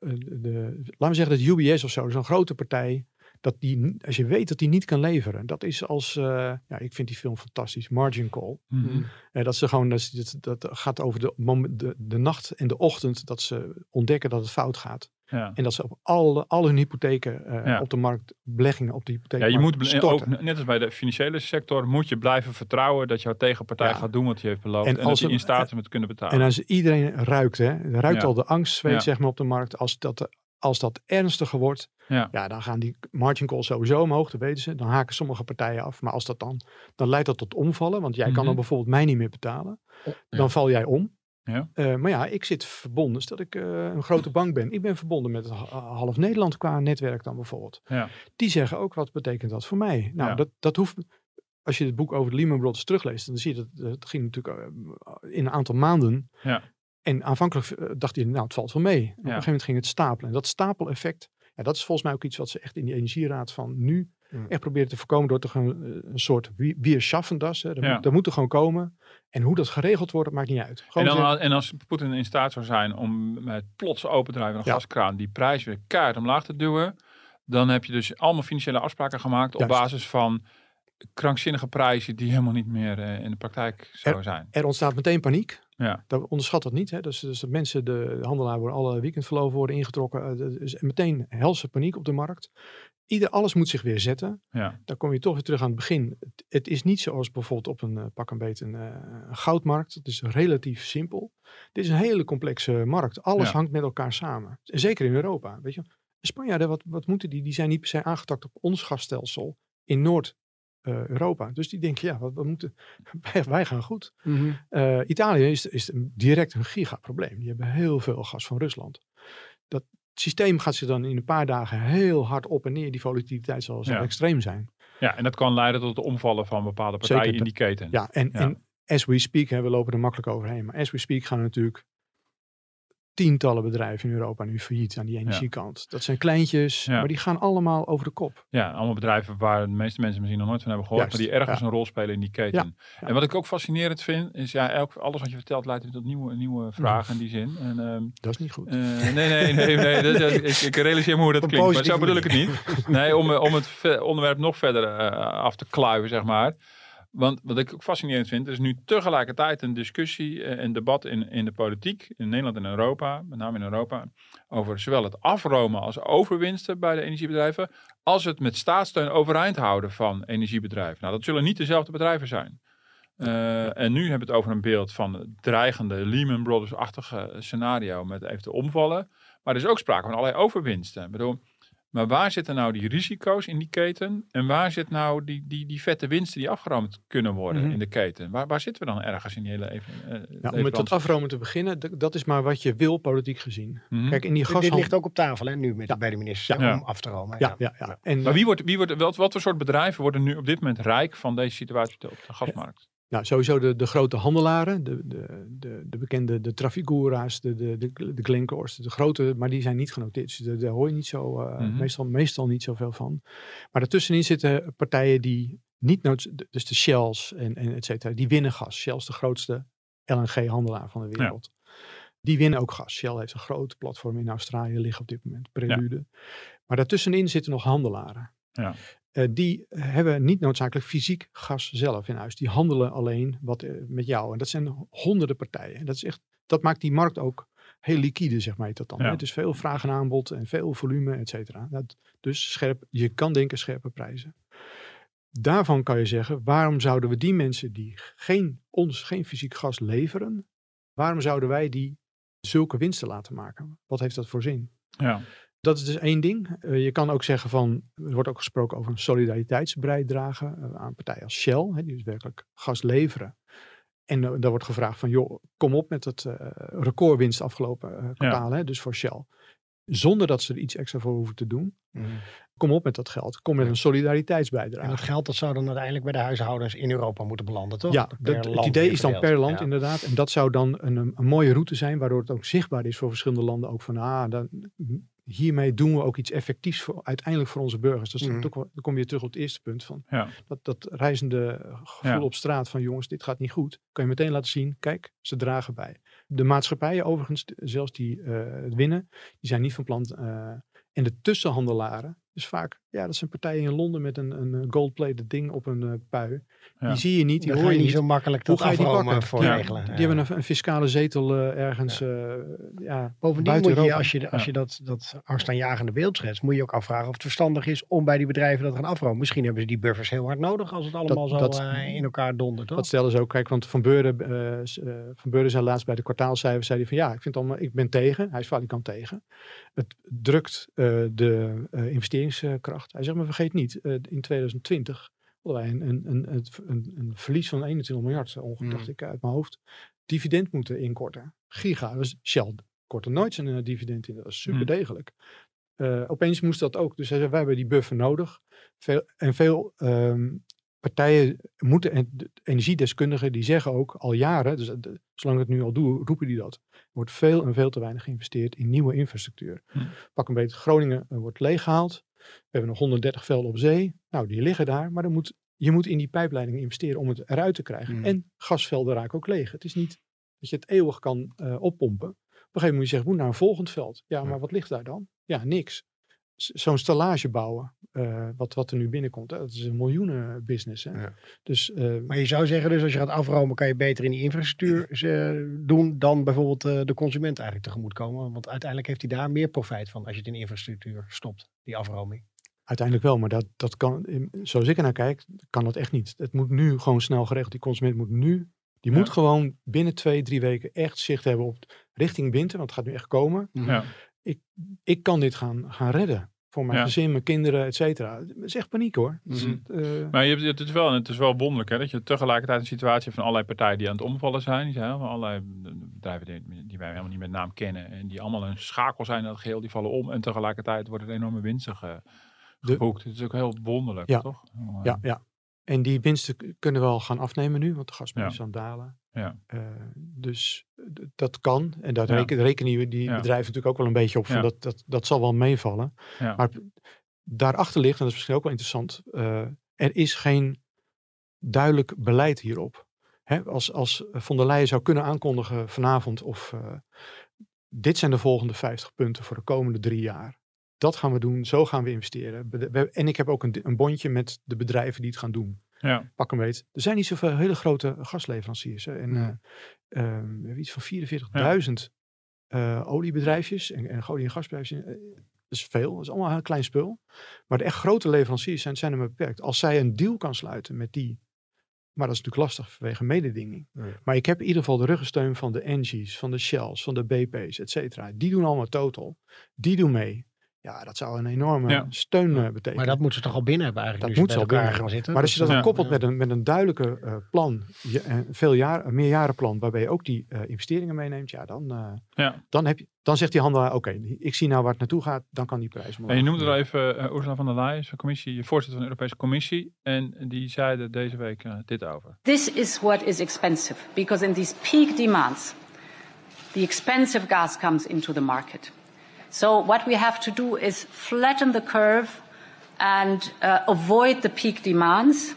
eh, de, laten we zeggen dat UBS of zo, zo'n grote partij, dat die, als je weet dat die niet kan leveren, dat is als, eh, ja, ik vind die film fantastisch, Margin Call. Mhm. Eh, dat ze gewoon, dat, dat, dat gaat over de, moment, de, de nacht en de ochtend dat ze ontdekken dat het fout gaat. ja. En dat ze op alle, al hun hypotheken eh, Ja. op de markt, beleggingen op de hypotheek Ja, je moet ook, net als bij de financiële sector, moet je blijven vertrouwen dat jouw tegenpartij Ja. gaat doen wat hij heeft beloofd. En En, als dat hij er- in staat is om het te kunnen betalen. En als iedereen ruikt, hè, ruikt Ja. al de angst, weet Ja. zeg maar, op de markt. Als dat, als dat ernstiger wordt, Ja. ja. dan gaan die margin calls sowieso omhoog, dat weten ze. Dan haken sommige partijen af. Maar als dat dan, dan leidt dat tot omvallen. Want jij kan Mhm. dan bijvoorbeeld mij niet meer betalen. Dan Ja. val jij om. Ja. Eh, maar ja, ik zit verbonden, stel ik eh, een grote bank ben. Ik ben verbonden met ha- half Nederland qua netwerk dan bijvoorbeeld. Ja. Die zeggen ook, wat betekent dat voor mij? Nou, Ja. dat, dat hoeft... Als je het boek over de Lehman Brothers terugleest, dan zie je dat het ging natuurlijk eh, in een aantal maanden. En aanvankelijk eh, dacht je, nou, het valt wel mee. Op een gegeven moment ging het stapelen. En dat stapeleffect, ja, dat is volgens mij ook iets wat ze echt in die energieraad van nu Mm. echt proberen te voorkomen door te gaan eh, een soort wie- wir schaffen das. Hè. Dat, Ja. moet, dat moet er gewoon komen. En hoe dat geregeld wordt, dat maakt niet uit. En, dan, zeggen, en als Poetin in staat zou zijn om met plots opendrijven van een Ja. gaskraan die prijs weer keihard omlaag te duwen, dan heb je dus allemaal financiële afspraken gemaakt op basis van krankzinnige prijzen die helemaal niet meer eh, in de praktijk zouden zijn. er ontstaat meteen paniek. Ja. Dat onderschat dat niet. Hè. Dus, dus dat mensen, de handelaar worden alle weekendverloven worden ingetrokken. Is meteen helse paniek op de markt. Ieder, alles moet zich weer zetten. Ja. Dan kom je toch weer terug aan het begin. Het, het is niet zoals bijvoorbeeld op een eh, pak een beet een, eh, een goudmarkt. Het is relatief simpel. Dit is een hele complexe markt. Alles Ja. hangt met elkaar samen. En zeker in Europa. Weet je, de Spanjaarden, wat, wat moeten die? Die zijn niet per se aangetakt op ons gasstelsel in Noord-Europa. dus die denken, ja, wat, wat moeten, wij, wij gaan goed. Mhm. Eh, Italië is, is direct een gigaprobleem. Die hebben heel veel gas van Rusland. Dat systeem gaat zich dan in een paar dagen heel hard op en neer. Die volatiliteit zal, zal Ja. extreem zijn. ja, en dat kan leiden tot het omvallen van bepaalde partijen Zeker, in die keten. Ja, en, Ja. en as we speak, hè, we lopen er makkelijk overheen. Maar as we speak gaan natuurlijk tientallen bedrijven in Europa nu failliet aan die energiekant. Dat zijn kleintjes, Ja. maar die gaan allemaal over de kop. Ja, allemaal bedrijven waar de meeste mensen misschien nog nooit van hebben gehoord, Juist, maar die ergens ja. een rol spelen in die keten. En wat ik ook fascinerend vind, is ja, elk, alles wat je vertelt leidt tot nieuwe, nieuwe vragen in die zin. En, ehm, Dat is niet goed. eh, nee, nee, nee, nee dat, dat- ik, ik realiseer me hoe dat Op klinkt, maar zo bedoel ik het niet. Nee, om, eh, om het onderwerp nog verder eh, af te kluiven, zeg maar. Want wat ik ook fascinerend vind, er is nu tegelijkertijd een discussie en een debat in, in de politiek, in Nederland en Europa, met name in Europa, over zowel het afromen als overwinsten bij de energiebedrijven, als het met staatssteun overeind houden van energiebedrijven. Nou, dat zullen niet dezelfde bedrijven zijn. Eh, en nu hebben we het over een beeld van dreigende Lehman Brothers-achtige scenario met eventueel omvallen. Maar er is ook sprake van allerlei overwinsten. Ik bedoel, maar waar zitten nou die risico's in die keten? En waar zit nou die, die, die vette winsten die afgeroomd kunnen worden Mhm. in de keten? Waar, waar zitten we dan ergens in die hele even, eh, Ja, om met leverantie? dat afromen te beginnen, dat is maar wat je wil politiek gezien. Mhm. Kijk, in die Dit- Dit gashandel... ligt ook op tafel hè, nu met, Ja. bij de ministers Ja. om af te romen. Ja, ja, ja. En, Maar wie wordt, wie wordt, wat, wat voor soort bedrijven worden nu op dit moment rijk van deze situatie op de gasmarkt? Nou, sowieso de, de grote handelaren, de, de, de, de bekende de Trafigura's, de, de, de, de Glencores, de grote, maar die zijn niet genoteerd. Dus daar, daar hoor je niet zo, eh, Mhm. meestal, meestal niet zoveel van. Maar daartussenin zitten partijen die niet noods, dus de Shells en, en et cetera, die winnen gas. Shell is de grootste LNG-handelaar van de wereld. Die winnen ook gas. Shell heeft een groot platform in Australië liggen op dit moment, Prelude. Maar daartussenin zitten nog handelaren. Ja. Eh, die hebben niet noodzakelijk fysiek gas zelf in huis. Die handelen alleen wat, eh, met jou. En dat zijn honderden partijen. En dat, is echt, dat maakt die markt ook heel liquide, zeg maar. Dat dan. Ja. hè. Dus veel vraag en aanbod en veel volume, et cetera. Dat- Dus scherp, je kan denken scherpe prijzen. Daarvan kan je zeggen, waarom zouden we die mensen die geen, ons geen fysiek gas leveren, waarom zouden wij die zulke winsten laten maken? Wat heeft dat voor zin? Ja. Dat is dus één ding. Eh, je kan ook zeggen van, er wordt ook gesproken over een solidariteitsbijdrage uh, aan partijen als Shell, hè, die dus werkelijk gas leveren. En uh, daar wordt gevraagd van, joh, kom op met het recordwinst afgelopen kwartaal, ja. hè, dus voor Shell. Zonder dat ze er iets extra voor hoeven te doen. Mm. Kom op met dat geld. Kom met een solidariteitsbijdrage. En dat geld dat zou dan uiteindelijk bij de huishoudens in Europa moeten belanden, toch? Ja, dat, het idee is dan per land ja. inderdaad. En dat zou dan een, een, mooie route zijn, waardoor het ook zichtbaar is voor verschillende landen. Ook van, ah, dan, hiermee doen we ook iets effectiefs voor, uiteindelijk voor onze burgers. Dus mm. dan, dan kom je terug op het eerste punt van ja. dat, dat reizende gevoel op straat van jongens, dit gaat niet goed. Kan je meteen laten zien, kijk, ze dragen bij. De maatschappijen overigens, zelfs die uh, het winnen, die zijn niet van plan. Uh, en de tussenhandelaren, dus vaak, ja, dat zijn partijen in Londen met een, een gold-plated ding op een uh, pui. Ja. Die zie je niet, die Dan hoor je niet zo makkelijk Hoe ga je die pakken? voor ja, regelen. Die hebben een, een, fiscale zetel uh, ergens ja. Uh, ja, Bovendien moet je, als je, als je dat, dat angstaanjagende beeld schetst, moet je ook afvragen of het verstandig is om bij die bedrijven dat te gaan afromen. Misschien hebben ze die buffers heel hard nodig als het allemaal dat, zo dat, in elkaar dondert. Toch? Dat stellen ze ook. Kijk, want Van Beurden, van Beurden zei laatst bij de kwartaalcijfers, zei hij van ja, ik, vind allemaal, ik ben tegen. Hij is valikant tegen. Het drukt de investeringskracht. Hij zegt maar vergeet niet, uh, in 2020 hadden wij een, een, een, een, verlies van 21 miljard, ongeveer, mm. dacht ik uit mijn hoofd, dividend moeten inkorten. Giga, dus Shell kortte nooit zijn uh, dividend in, dat is super degelijk. Uh, opeens moest dat ook, dus hij zei, wij hebben die buffer nodig. Veel, en veel um, partijen moeten, en de energiedeskundigen die zeggen ook al jaren, dus de, zolang ik het nu al doe, roepen die dat. Wordt veel en veel te weinig geïnvesteerd in nieuwe infrastructuur. Hm. Pak een beetje, Groningen uh, wordt leeggehaald. We hebben nog 130 velden op zee. Nou, die liggen daar, maar dan moet, je moet in die pijpleiding investeren om het eruit te krijgen. Mm. En gasvelden raken ook leeg. Het is niet dat je het eeuwig kan uh, oppompen. Op een gegeven moment moet je zeggen, moet naar een volgend veld. Ja, maar wat ligt daar dan? Ja, niks. Zo'n stallage bouwen, uh, wat, wat er nu binnenkomt, hè, dat is een miljoenen business. Hè? Ja. Dus uh, Maar je zou zeggen, dus als je gaat afromen, kan je beter in die infrastructuur eh, doen dan bijvoorbeeld eh, de consument eigenlijk tegemoet komen. Want uiteindelijk heeft hij daar meer profijt van als je het in infrastructuur stopt, die afroming. Uiteindelijk wel, maar dat, dat kan, zoals ik er naar kijk, kan dat echt niet. Het moet nu gewoon snel geregeld. Die consument moet nu, die Ja. moet gewoon binnen twee, drie weken echt zicht hebben op richting winter, want het gaat nu echt komen. Ja. Ik kan dit gaan, gaan redden. Voor mijn Ja. gezin, mijn kinderen, et cetera. Het is echt paniek hoor. Mhm. eh, Maar je hebt, het, is wel, het is wel wonderlijk hè, dat je tegelijkertijd een situatie hebt van allerlei partijen die aan het omvallen zijn. Die zijn van allerlei bedrijven die, die wij helemaal niet met naam kennen. En die allemaal een schakel zijn in dat geheel, die vallen om. En tegelijkertijd worden er enorme winsten ge, De- geboekt. Het is ook heel wonderlijk, Ja. toch? Heel, eh, ja, ja. En die winsten kunnen wel gaan afnemen nu, want de gasprijs is aan het dalen. Ja. Eh, dus dat kan. En daar Ja. reken, rekenen die, Ja. bedrijven natuurlijk ook wel een beetje op. Van Ja. dat, dat, dat zal wel meevallen. Maar daarachter ligt, en dat is misschien ook wel interessant, eh, er is geen duidelijk beleid hierop. Hè, als, als von der Leyen zou kunnen aankondigen vanavond of eh, dit zijn de volgende 50 punten voor de komende drie jaar. Dat gaan we doen, zo gaan we investeren. En ik heb ook een, een bondje met de bedrijven die het gaan doen. Ja. Pak hem weet. Er zijn niet zoveel hele grote gasleveranciers. Hè. En, eh, ehm, we hebben iets van 44.000 eh, oliebedrijfjes en, en olie- en gasbedrijven. Eh, dat is veel, dat is allemaal een klein spul. Maar de echt grote leveranciers zijn, zijn er maar beperkt. Als zij een deal kan sluiten met die, maar dat is natuurlijk lastig vanwege mededinging. Ja. Maar ik heb in ieder geval de ruggensteun van de Engies, van de Shells, van de BP's, et cetera. Die doen allemaal total. Die doen mee. Ja, dat zou een enorme Ja. steun eh, betekenen. Maar dat moeten ze toch al binnen hebben eigenlijk. Dat moet ze al binnen gaan zitten. Maar als je dat dan Ja. koppelt met een, met een duidelijke eh, plan, je, een veel jaar, een meerjarenplan, waarbij je ook die eh, investeringen meeneemt, ja, dan, eh, Ja. dan, heb je, dan zegt die handelaar, oké, ik zie nou waar het naartoe gaat, dan kan die prijs omlaag. En je noemde er even uh, Ursula von der Leyen, zijn commissie, voorzitter van de Europese Commissie. En die zeiden deze week uh, dit over. This is what is expensive because in these peak demands, the expensive gas comes into the market. So what we have to do is flatten the curve and uh, avoid the peak demands.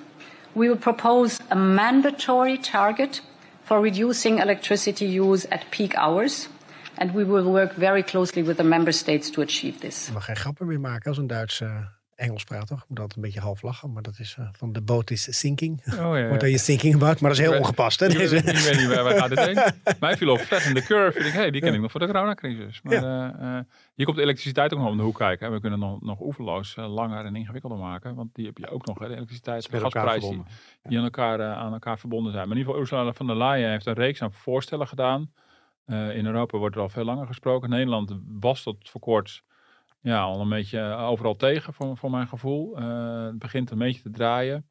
We will propose a mandatory target for reducing electricity use at peak hours. And we will work very closely with the member states to achieve this. Je mag geen grappen meer maken als een Duits eh, Engels praat, toch? Ik moet altijd een beetje half lachen, maar dat is eh, van the boat is sinking. Oh ja. What are you thinking about? Maar dat is heel Ik ongepast, hè? Ik weet, ik weet niet waar wij gaan dit heen. Mij viel op flatten the curve. Vind ik, hey, die ken ik nog voor de coronacrisis. Maar eh, hier komt de elektriciteit ook nog om de hoek kijken. hè. We kunnen nog, nog oeverloos langer en ingewikkelder maken. Want die heb je ook nog. Hè, de elektriciteit en de gasprijs die, die aan, elkaar, aan elkaar verbonden zijn. Maar in ieder geval Ursula von der Leyen heeft een reeks aan voorstellen gedaan. In Europa wordt er al veel langer gesproken. Nederland was tot voor kort ja, al een beetje overal tegen voor, voor mijn gevoel. Eh, het begint een beetje te draaien.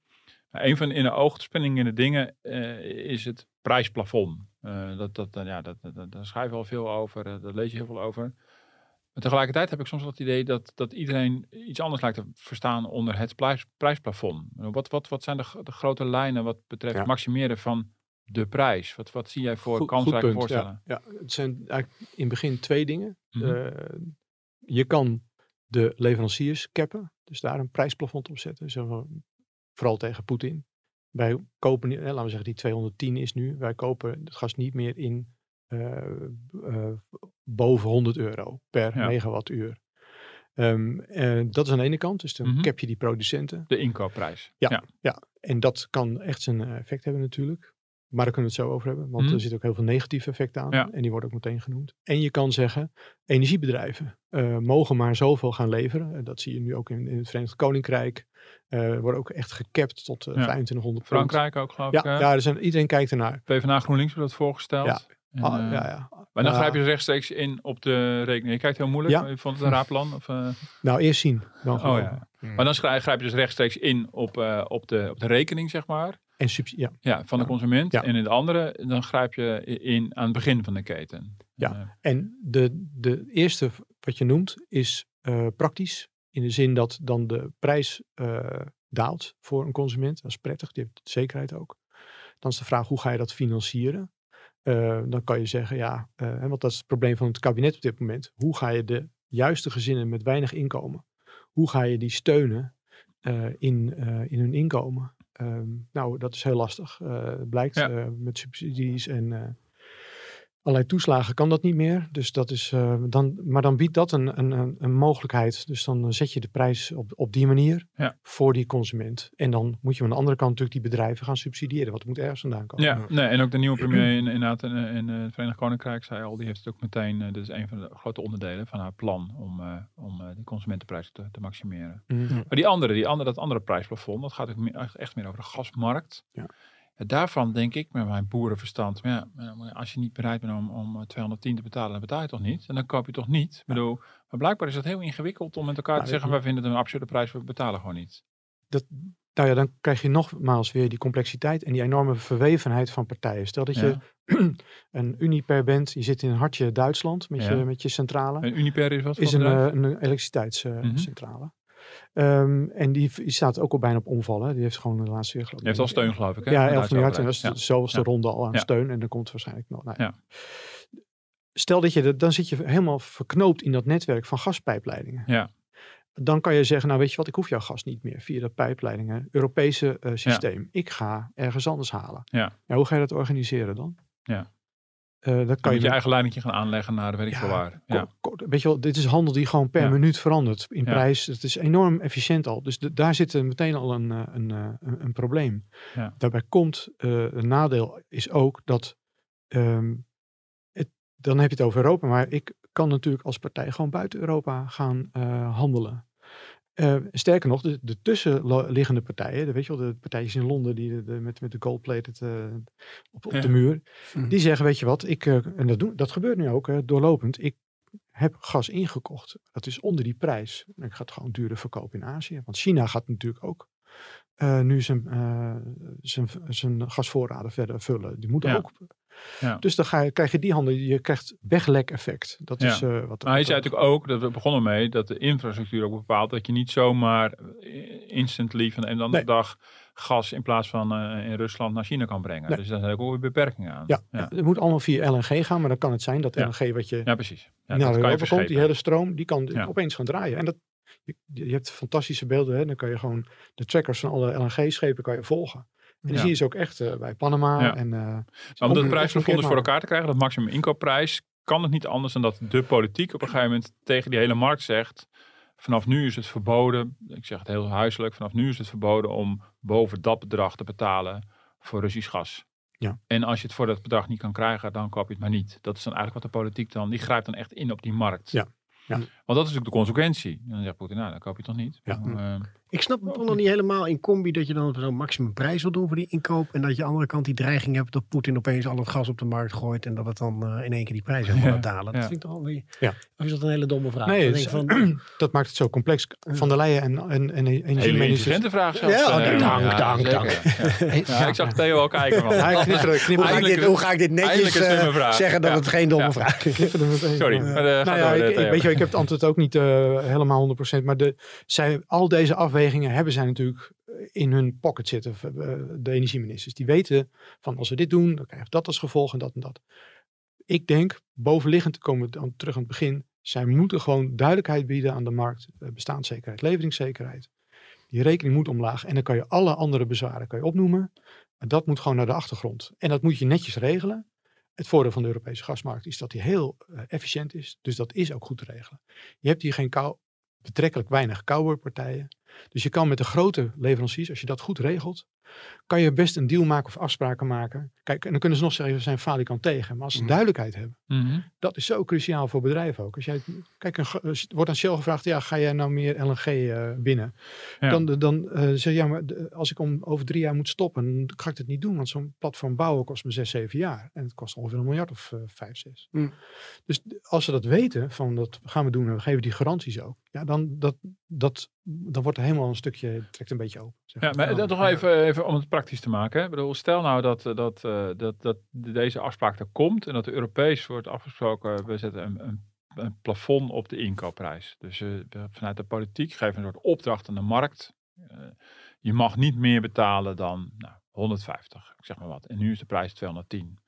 een van in de oogspannende dingen eh, is het prijsplafond. Uh, dat, dat, ja, dat, dat, daar schrijf je al veel over, daar lees je heel veel over. Maar tegelijkertijd heb ik soms wel het idee dat, dat iedereen iets anders lijkt te verstaan onder het prijs, prijsplafond. Wat, wat, wat zijn de, de grote lijnen wat betreft het maximeren van de prijs? Wat, wat zie jij voor kansrijke voorstellen? Ja, ja, het zijn eigenlijk in het begin twee dingen. Mm je kan de leveranciers cappen, dus daar een prijsplafond op zetten. Zo, vooral tegen Poetin. Wij kopen, eh, laten we zeggen die 210 is nu, wij kopen het gas niet meer in uh, uh, boven 100 euro per ja. megawattuur. Um, dat is aan de ene kant, dus dan mm cap je die producenten. De inkoopprijs. Ja, ja, ja. en dat kan echt zijn effect hebben natuurlijk. Maar daar kunnen we het zo over hebben, want mhm. er zit ook heel veel negatieve effecten aan. En die worden ook meteen genoemd. En je kan zeggen, energiebedrijven uh, mogen maar zoveel gaan leveren. dat zie je nu ook in, in het Verenigd Koninkrijk. Uh, worden ook echt gecapt tot uh, ja. 2500 Frankrijk ook geloof ik. Ja, ja er zijn, iedereen kijkt ernaar. PvdA GroenLinks wordt dat voorgesteld. Ja. En, ah, ja, ja. Maar dan grijp je rechtstreeks in op de rekening. Je kijkt heel moeilijk. Ja. Je vond het een raar Of, Nou, eerst zien. Dan oh, ja. Maar dan grijp je dus rechtstreeks in op, op, de, op de rekening, zeg maar. En ja. ja. van de consument. En in de andere, dan grijp je in aan het begin van de keten. Ja, uh, en de, de eerste wat je noemt is uh, praktisch. In de zin dat dan de prijs uh, daalt voor een consument. Dat is prettig, die heeft zekerheid ook. Dan is de vraag, hoe ga je dat financieren? dan kan je zeggen, ja, want dat is het probleem van het kabinet op dit moment. Hoe ga je de juiste gezinnen met weinig inkomen, hoe ga je die steunen in, in hun inkomen? Um, nou, dat is heel lastig. Uh, blijkt uh, met subsidies en uh, allerlei toeslagen kan dat niet meer. Dus dat is, dan, maar dan biedt dat een, een, een mogelijkheid. Dus dan zet je de prijs op, op die manier ja. voor die consument. En dan moet je aan de andere kant natuurlijk die bedrijven gaan subsidiëren. Want het moet ergens vandaan komen. Ja, nee, en ook de nieuwe premier in, inderdaad in, in het Verenigd Koninkrijk zei al, die heeft het ook meteen, dit is een van de grote onderdelen van haar plan om, om de consumentenprijs te, te maximeren. Mm. Maar die andere, die andere, dat andere prijsplafond, dat gaat ook meer, echt meer over de gasmarkt. Ja. Daarvan denk ik met mijn boerenverstand, maar ja, als je niet bereid bent om, om 210 te betalen, dan betaal je toch niet? En dan koop je toch niet? Ja. Bedoel, maar blijkbaar is het heel ingewikkeld om met elkaar te zeggen, wij vinden het een absurde prijs, we betalen gewoon niet. Dat, nou ja, dan krijg je nogmaals weer die complexiteit en die enorme verwevenheid van partijen. Stel dat je een Uniper bent, je zit in een hartje Duitsland met, je, met je centrale. Een Uniper is wat? Is een, uh, een elektriciteitscentrale. Mm Um, en die, die, staat ook al bijna op omvallen. Die heeft gewoon de laatste jaar geloof Die heeft al steun geloof ik. Hè? Ja, 11 miljard. En dat is ja. ronde al aan ja. steun. En dan komt waarschijnlijk nog. Nou, Stel dat je, dan zit je helemaal verknoopt in dat netwerk van gaspijpleidingen. Ja. Dan kan je zeggen, nou weet je wat, ik hoef jouw gas niet meer via dat pijpleidingen, Europese uh, systeem. Ik ga ergens anders halen. Ja. hoe ga je dat organiseren dan? Ja. Uh, dat kan je, je eigen leidingje gaan aanleggen naar de weet ik ja, waar. Ja. Weet je wel, dit is handel die gewoon per minuut verandert in prijs. Het is enorm efficiënt al. Dus de, daar zit meteen al een, eh, een, eh, een, een probleem. Daarbij komt, uh, een nadeel is ook dat, um, het, dan heb je het over Europa, maar ik kan natuurlijk als partij gewoon buiten Europa gaan uh, handelen. Uh, sterker nog, de, de tussenliggende partijen, de, weet je wel, de partijtjes in Londen die de, met, met de gold-plated uh, op, op ja. de muur, mm. die zeggen, weet je wat, ik, uh, en dat, doen, dat gebeurt nu ook doorlopend, ik heb gas ingekocht. Dat is onder die prijs. Ik ga het gewoon duurder verkopen in Azië. Want China gaat natuurlijk ook nu zijn, zijn, zijn gasvoorraden verder vullen. Die moeten ja. ook ja. Dus dan ga je, krijg je die handel, je krijgt weglek effect. Dat ja. is uh, wat. Maar hij zei natuurlijk ook, dat we begonnen mee, dat de infrastructuur ook bepaalt dat je niet zomaar instantly van de een andere nee. dag gas in plaats van uh, in Rusland naar China kan brengen. Nee. Dus daar zijn ook weer beperkingen aan. Ja, ja, het moet allemaal via LNG gaan, maar dan kan het zijn dat LNG wat je ja, precies. Ja, naar Europa komt, die hele stroom, die kan opeens gaan draaien. En dat, je, je hebt fantastische beelden, hè? dan kan je gewoon de trackers van alle LNG-schepen kan je volgen. En die zie je ze ook echt uh, bij Panama. En, uh, maar om dat prijsplafond dus voor elkaar te krijgen, dat maximum inkoopprijs, kan het niet anders dan dat de politiek op een gegeven moment tegen die hele markt zegt, vanaf nu is het verboden, ik zeg het heel huiselijk, vanaf nu is het verboden om boven dat bedrag te betalen voor Russisch gas. Ja. En als je het voor dat bedrag niet kan krijgen, dan koop je het maar niet. Dat is dan eigenlijk wat de politiek dan, die grijpt dan echt in op die markt. Ja. Ja. Want dat is natuurlijk de consequentie. Dan zegt Poetin, nou, dan koop je het toch niet. Ja. Uh, Ik snap het nog niet helemaal in combi dat je dan zo'n maximum prijs wil doen voor die inkoop. En dat je aan de andere kant die dreiging hebt dat Poetin opeens al het gas op de markt gooit. En dat het dan eh, in één keer die prijzen helemaal gaat dalen. Dat ja. vind ik toch wel weer... Ja. Of is dat een hele domme vraag? Nee, is- van, dat maakt het zo complex. Van der Leyen en, en, en energieministers. intelligente vraag zelfs. Ja, eh, dank, ja, dank, dank. Ja. Ja, ik zag Theo al kijken. Man. Hoe, ga ik dit, een- hoe ga ik dit netjes eh, zeggen dat Ja. het geen domme Ja. vraag is? Sorry, maar eh, Nou ja, door, eh, ik, weet je, ik heb het antwoord ook niet eh, helemaal 100%. Maar de, zij, al deze afwegingen hebben zij natuurlijk in hun pocket zitten. eh, De energieministers. Die weten van als we dit doen, dan krijgen dat als gevolg en dat en dat. Ik denk, bovenliggend komen we dan terug aan het begin. Zij moeten gewoon duidelijkheid bieden aan de markt. eh, Bestaanszekerheid, leveringszekerheid. Die rekening moet omlaag. En dan kan je alle andere bezwaren kan je opnoemen. Maar dat moet gewoon naar de achtergrond. En dat moet je netjes regelen. Het voordeel van de Europese gasmarkt is dat die heel eh, efficiënt is. Dus dat is ook goed te regelen. Je hebt hier geen kou, betrekkelijk weinig cowboypartijen. Dus je kan met de grote leveranciers, als je dat goed regelt, kan je best een deal maken of afspraken maken. Kijk, en dan kunnen ze nog zeggen, we zijn falikant tegen. Maar als ze Mhm. duidelijkheid hebben, Mhm. dat is zo cruciaal voor bedrijven ook. Als jij, kijk, een, er wordt aan Shell gevraagd, ja, ga jij nou meer LNG eh binnen? Ja. Dan, dan eh zeg je, ja, maar als ik om over drie jaar moet stoppen, dan ga ik het niet doen. Want zo'n platform bouwen kost me zes, zeven jaar. En het kost ongeveer een miljard of eh, vijf, zes. Mm. Dus als ze dat weten, van dat gaan we doen en we geven die garanties ook. Ja, dan, dat, dat, dan wordt er helemaal een stukje, trekt een beetje open. zeg Ja, maar Ja. dat toch even, even om het praktisch te maken. Hè? Ik bedoel, stel nou dat, eh, dat, eh, dat, dat deze afspraak er komt en dat er Europees wordt afgesproken, we zetten een, een, een plafond op de inkoopprijs. Dus eh, vanuit de politiek geven een soort opdracht aan de markt. Eh, je mag niet meer betalen dan nou, 150, ik zeg maar wat. En nu is de prijs 210.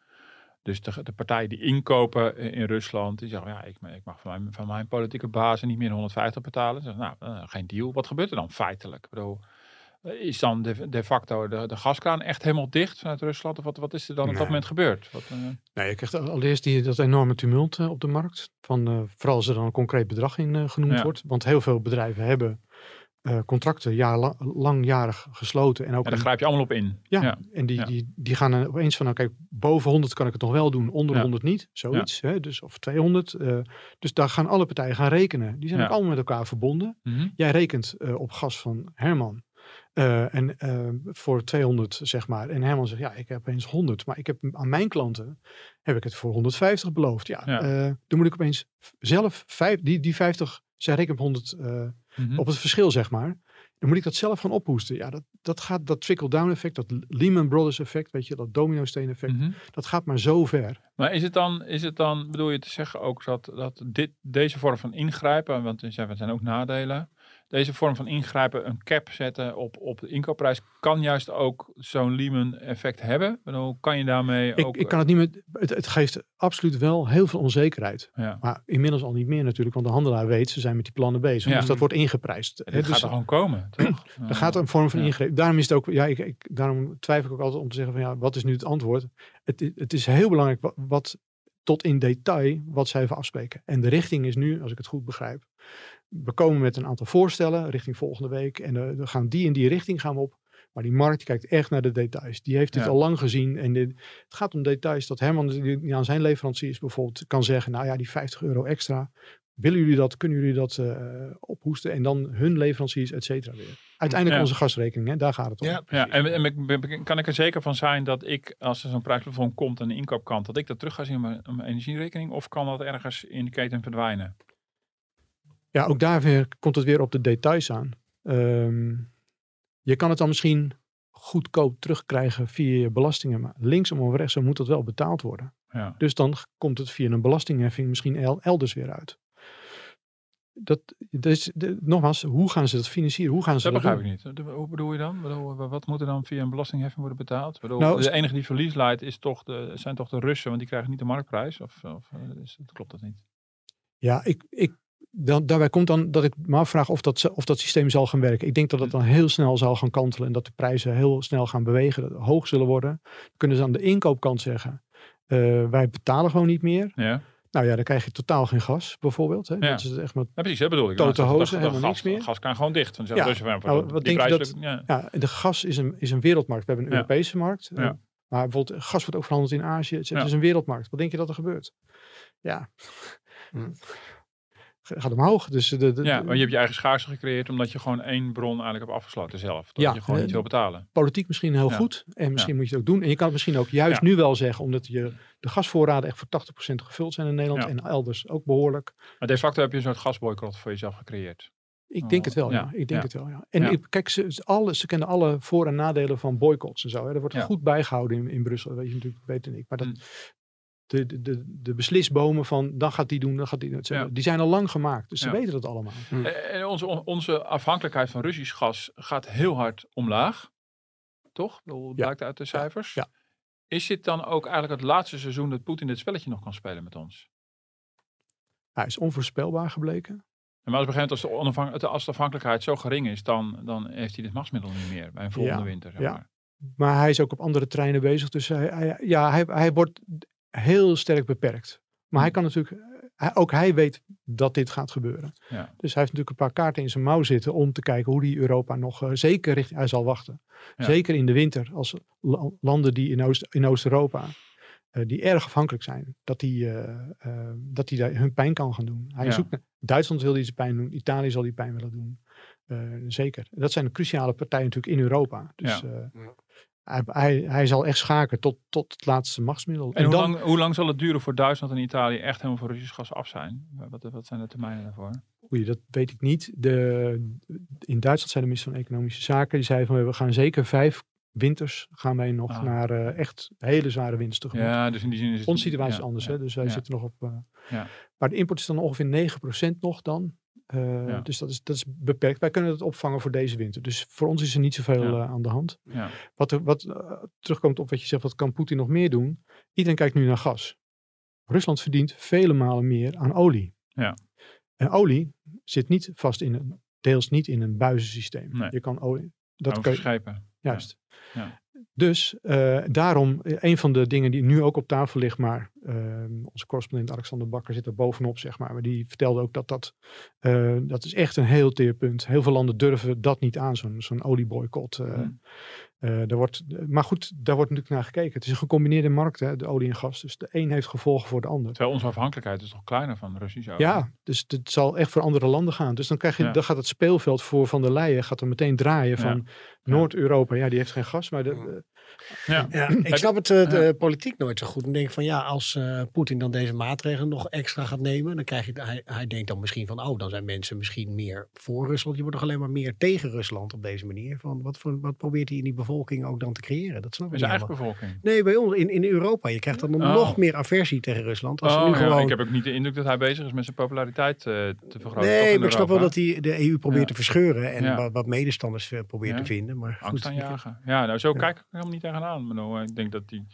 Dus de, de partijen die inkopen in Rusland, die zeggen, ja, ik, ik mag van mijn, van mijn politieke bazen niet meer 150 betalen. Ze zeggen, nou, eh, geen deal. Wat gebeurt er dan feitelijk? Ik bedoel, eh, is dan de, de facto de, de gaskraan echt helemaal dicht vanuit Rusland? Of wat, wat is er dan op dat moment gebeurd? Wat, eh, Nee, je krijgt allereerst die, dat enorme tumult op de markt. Van, vooral als er dan een concreet bedrag in genoemd Ja. wordt. Want heel veel bedrijven hebben eh, contracten jaar, lang- langjarig gesloten. En ook en daar grijp je allemaal op in. Ja, Ja. en die, ja. die, die gaan er opeens van, nou kijk, boven 100 kan ik het nog wel doen, onder Ja. 100 niet, zoiets. Hè, dus, of 200. eh, dus daar gaan alle partijen gaan rekenen. Die zijn ook allemaal met elkaar verbonden. Mhm. Jij rekent eh, op gas van Herman. en voor 200 zeg maar. En Herman zegt, ja, ik heb opeens 100. Maar ik heb aan mijn klanten, heb ik het voor 150 beloofd. Ja, dan moet ik opeens zelf, vijf, die, die 50, zij rekent op 100 Mhm. op het verschil, zeg maar. Dan moet ik dat zelf gaan ophoesten. Ja, dat, dat gaat, dat trickle-down effect, dat Lehman Brothers effect, weet je, dat domino-steen effect, Mhm. dat gaat maar zo ver. Maar is het dan, is het dan, bedoel je te zeggen ook dat, dat dit, deze vorm van ingrijpen, want er zijn, er zijn ook nadelen, deze vorm van ingrijpen, een cap zetten op, op de inkoopprijs, kan juist ook zo'n Lehman effect hebben? Bedoel, kan je daarmee Ik, ook... ik kan het niet meer, het, het geeft absoluut wel heel veel onzekerheid. ja. Maar inmiddels al niet meer natuurlijk, want de handelaar weet, ze zijn met die plannen bezig. Ja. Dus dat wordt ingeprijsd. Dit dus gaat er gewoon komen, toch? er gaat een vorm van Ja. ingreep. Daarom is het ook, ja, ik, ik, daarom twijfel ik ook altijd om te zeggen van ja, wat is nu het antwoord? Het, het is heel belangrijk wat, wat tot in detail wat zij even afspreken. En de richting is nu, als ik het goed begrijp, we komen met een aantal voorstellen richting volgende week en eh, we gaan die en die richting gaan we op. Maar die markt kijkt echt naar de details. Die heeft dit Ja. al lang gezien. En dit, het gaat om details dat Herman die- die aan zijn leveranciers bijvoorbeeld kan zeggen, nou ja, die 50 euro extra, willen jullie dat, kunnen jullie dat eh, ophoesten? En dan hun leveranciers, et cetera weer. Uiteindelijk Ja. onze gasrekening, hè, daar gaat het om. Ja, Ja, en, en kan ik er zeker van zijn dat ik, als er zo'n prijsplafond komt aan de inkoopkant, dat ik dat terug ga zien op mijn, energierekening? Of kan dat ergens in de keten verdwijnen? Ja, ook daar weer, komt het weer op de details aan. Ehm, je kan het dan misschien goedkoop terugkrijgen via je belastingen. Maar linksom of rechtsom moet dat wel betaald worden. Ja. Dus dan komt het via een belastingheffing misschien el- elders weer uit. Dat, dus, de, nogmaals, hoe gaan ze dat financieren? Hoe gaan ze Dat dat, begrijp doen? ik niet. Hoe bedoel je dan? Wat moet er dan via een belastingheffing worden betaald? Bedoel, Nou, de enige die verlies leidt is toch de, zijn toch de Russen, want die krijgen niet de marktprijs? Of, of eh, is, klopt dat niet? Ja, ik, ik, dan, daarbij komt dan dat ik me afvraag of dat, of dat systeem zal gaan werken. Ik denk dat het dan heel snel zal gaan kantelen en dat de prijzen heel snel gaan bewegen, dat hoog zullen worden. Dan kunnen ze aan de inkoopkant zeggen, eh, wij betalen gewoon niet meer. Ja, Nou ja, dan krijg je totaal geen gas, bijvoorbeeld. Hè? Ja. Dat is echt maar, ja precies, dat bedoel ik. Tote hozen, helemaal gas, niks meer. gas kan gewoon dicht. Dan Ja. Van, Nou, wat denk je dat- ja. ja, de gas is een, is een wereldmarkt. We hebben een Ja. Europese markt. eh, Ja. maar bijvoorbeeld gas wordt ook verhandeld in Azië. Het is, het Ja. is een wereldmarkt. Wat denk je dat er gebeurt? Ja. Hm. Gaat omhoog. Dus de, de, Ja, maar je hebt je eigen schaarste gecreëerd omdat je gewoon één bron eigenlijk hebt afgesloten zelf. Dat Ja, je gewoon eh, niet wil betalen. politiek misschien heel Ja. goed. En misschien moet je het ook doen. En je kan het misschien ook juist nu wel zeggen, omdat je de gasvoorraden echt voor 80% gevuld zijn in Nederland en elders ook behoorlijk. Maar de facto heb je een soort gasboycott voor jezelf gecreëerd. Ik denk Oh, het wel, ja. ja, Ik denk het wel, ja. En ik, kijk, ze, alle, ze kennen alle voor- en nadelen van boycotts en zo. Hè. Er wordt goed bijgehouden in, in Brussel. Dat weet je natuurlijk, weten ik. Maar dat, Mm. De, de, de, beslisbomen van, dan gaat die doen, dan gaat die doen. Ja. Die zijn al lang gemaakt. Dus ze weten dat allemaal. Eh, En onze, onze afhankelijkheid van Russisch gas gaat heel hard omlaag. Toch? Dat blijkt uit de cijfers. Ja. Is dit dan ook eigenlijk het laatste seizoen dat Poetin dit spelletje nog kan spelen met ons? Hij is onvoorspelbaar gebleken. En maar als, op een gegeven moment als, de onafhan- als de afhankelijkheid zo gering is, dan, dan heeft hij dit machtsmiddel niet meer bij een volgende Ja, winter. Zeg ja. maar. Maar hij is ook op andere terreinen bezig. Dus hij, hij- ja, hij, hij wordt heel sterk beperkt. Maar hij kan natuurlijk, ook hij weet dat dit gaat gebeuren. Ja. Dus hij heeft natuurlijk een paar kaarten in zijn mouw zitten om te kijken hoe die Europa nog eh, zeker richting, hij zal wachten. Ja. Zeker in de winter, als la- landen die in, Oost, in Oost-Europa, eh, die erg afhankelijk zijn, dat die, eh, dat die daar hun pijn kan gaan doen. Hij Ja. zoekt naar, Duitsland wil die zijn pijn doen, Italië zal die pijn willen doen. Eh, zeker. Dat zijn de cruciale partijen natuurlijk in Europa. Dus Ja. Hij, hij, hij zal echt schaken tot, tot het laatste machtsmiddel. En, hoe, lang, hoe lang zal het duren voor Duitsland en Italië echt helemaal voor Russisch gas af zijn? Wat, wat zijn de termijnen daarvoor? Oei, dat weet ik niet. De, in Duitsland zijn de minister van Economische Zaken. Die zei van we gaan zeker vijf winters gaan wij nog Ah. naar eh, echt hele zware winters tegemoet. Ja, dus in die zin is het... Onze situatie ja, is anders. ja, hè? Dus wij ja. zitten nog op. eh, Ja. Maar de import is dan ongeveer 9% nog dan. Eh, Ja. Dus dat is, dat is beperkt. Wij kunnen het opvangen voor deze winter. Dus voor ons is er niet zoveel Ja. eh, aan de hand. Ja. Wat, er, wat eh, terugkomt op wat je zegt, wat kan Poetin nog meer doen? Iedereen kijkt nu naar gas. Rusland verdient vele malen meer aan olie. Ja. En olie zit niet vast in een, deels niet in een buizensysteem. Nee. Je kan olie, dat kan je, juist. Dus eh, daarom, eh, een van de dingen die nu ook op tafel ligt, maar eh, onze correspondent Alexander Bakker zit er bovenop, zeg maar. Maar die vertelde ook dat dat, dat is echt een heel teerpunt. Heel veel landen durven dat niet aan, zo'n zo'n olieboycott. eh. Mhm. Eh, wordt, maar goed, daar wordt natuurlijk naar gekeken. Het is een gecombineerde markt, hè, de olie en gas. Dus de een heeft gevolgen voor de ander. Terwijl onze afhankelijkheid is toch kleiner van Russisch olie? Ja, dus het zal echt voor andere landen gaan. Dus dan, krijg je, Ja. dan gaat het speelveld voor Van der Leyen gaat er meteen draaien van Noord-Europa. Ja, die heeft geen gas, maar de, de- Ja. Ja, ik snap het eh, de ja. politiek nooit zo goed. Ik denk van ja, als eh, Poetin dan deze maatregelen nog extra gaat nemen, dan krijg je, hij, hij denkt dan misschien van, oh, dan zijn mensen misschien meer voor Rusland. Je wordt toch alleen maar meer tegen Rusland op deze manier. Van wat, voor, wat probeert hij in die bevolking ook dan te creëren? Dat snap ik Zijn niet eigen helemaal. bevolking. Nee, bij ons in, in Europa. Je krijgt dan Oh. nog meer aversie tegen Rusland. Als Oh, nu ja, gewoon... Ik heb ook niet de indruk dat hij bezig is met zijn populariteit eh, te vergroten. toch, Nee, maar ik snap wel dat hij de EU probeert Ja. te verscheuren en Ja. wat, wat medestanders probeert Ja. te vinden. Maar Angst goed, aanjagen. Ja, nou zo Ja. kijk ik helemaal niet tegenaan. Ik bedoel, Ik denk dat die,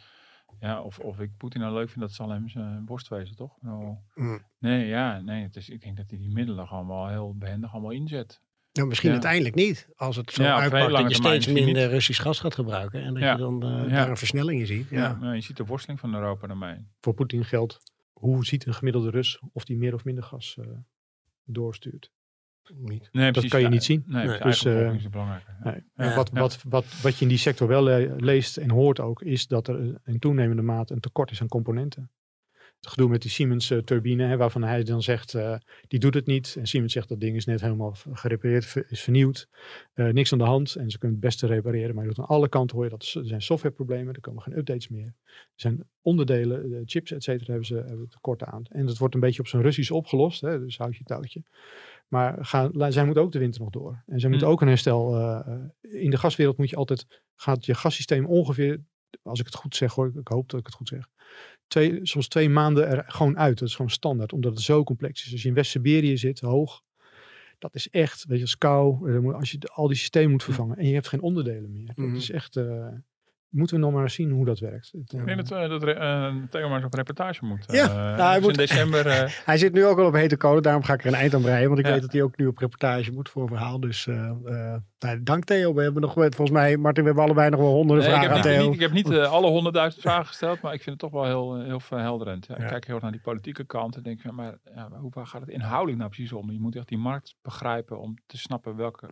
ja, of, of ik Poetin nou leuk vind, dat zal hem zijn borst wezen, toch? Mm. Nee, ja, nee. Het is, ik denk dat hij die middelen gewoon wel heel behendig allemaal inzet. Nou, misschien Ja. uiteindelijk niet. Als het zo Ja, uitpakt dat lange je steeds minder Russisch gas gaat gebruiken. En dat Ja. je dan eh, Ja. daar een versnelling in ziet. Ja. Ja. maar je ziet de worsteling van Europa daarmee. voor Poetin geldt, hoe ziet een gemiddelde Rus of die meer of minder gas eh, doorstuurt? Niet. Nee, Dat kan je niet zien. Nee, Nee. dus, Dus, eh, bevolking is. Nee. Ja. Wat, wat, wat, wat je in die sector wel le- leest en hoort ook, is dat er in toenemende mate een tekort is aan componenten. Het gedoe met die Siemens eh, turbine, hè, waarvan hij dan zegt, eh, die doet het niet. En Siemens zegt, dat ding is net helemaal gerepareerd, is vernieuwd. Eh, niks aan de hand en ze kunnen het beste repareren. Maar je doet aan alle kanten hoor je dat er zijn softwareproblemen, er komen geen updates meer. Er zijn onderdelen, de chips et cetera, hebben ze hebben tekorten aan. En dat wordt een beetje op zijn Russisch opgelost, hè, dus houd je touwtje. Maar gaan, zij moeten ook de winter nog door. En zij moeten Hmm. ook een herstel. eh, in de gaswereld moet je altijd, gaat je gassysteem ongeveer, als ik het goed zeg hoor, ik hoop dat ik het goed zeg, twee, soms twee maanden er gewoon uit. Dat is gewoon standaard, omdat het zo complex is. Als je in West-Siberië zit, hoog, dat is echt, weet je, als kou, eh, moet- als je al die systemen moet vervangen en je hebt geen onderdelen meer. Dat is echt, moeten we nog maar eens zien hoe dat werkt. Ik eh, denk dat, eh, dat eh, Theo maar eens op reportage moet. Ja, nou, hij dus moet- in december. Hij zit nu ook al op hete kolen, daarom ga ik er een eind aan breien. Want ik Ja. weet dat hij ook nu op reportage moet voor een verhaal. Dus nou, dank Theo. We hebben nog, volgens mij, Martin, we hebben allebei nog wel honderden nee, ik vragen heb aan niet, Theo. niet- ik heb niet alle honderdduizend vragen gesteld, maar ik vind het toch wel heel, heel verhelderend. Ja, Ja. Ik kijk heel naar die politieke kant en denk van, maar ja, maar hoe waar gaat het inhoudelijk nou precies om? Je moet echt die markt begrijpen om te snappen welke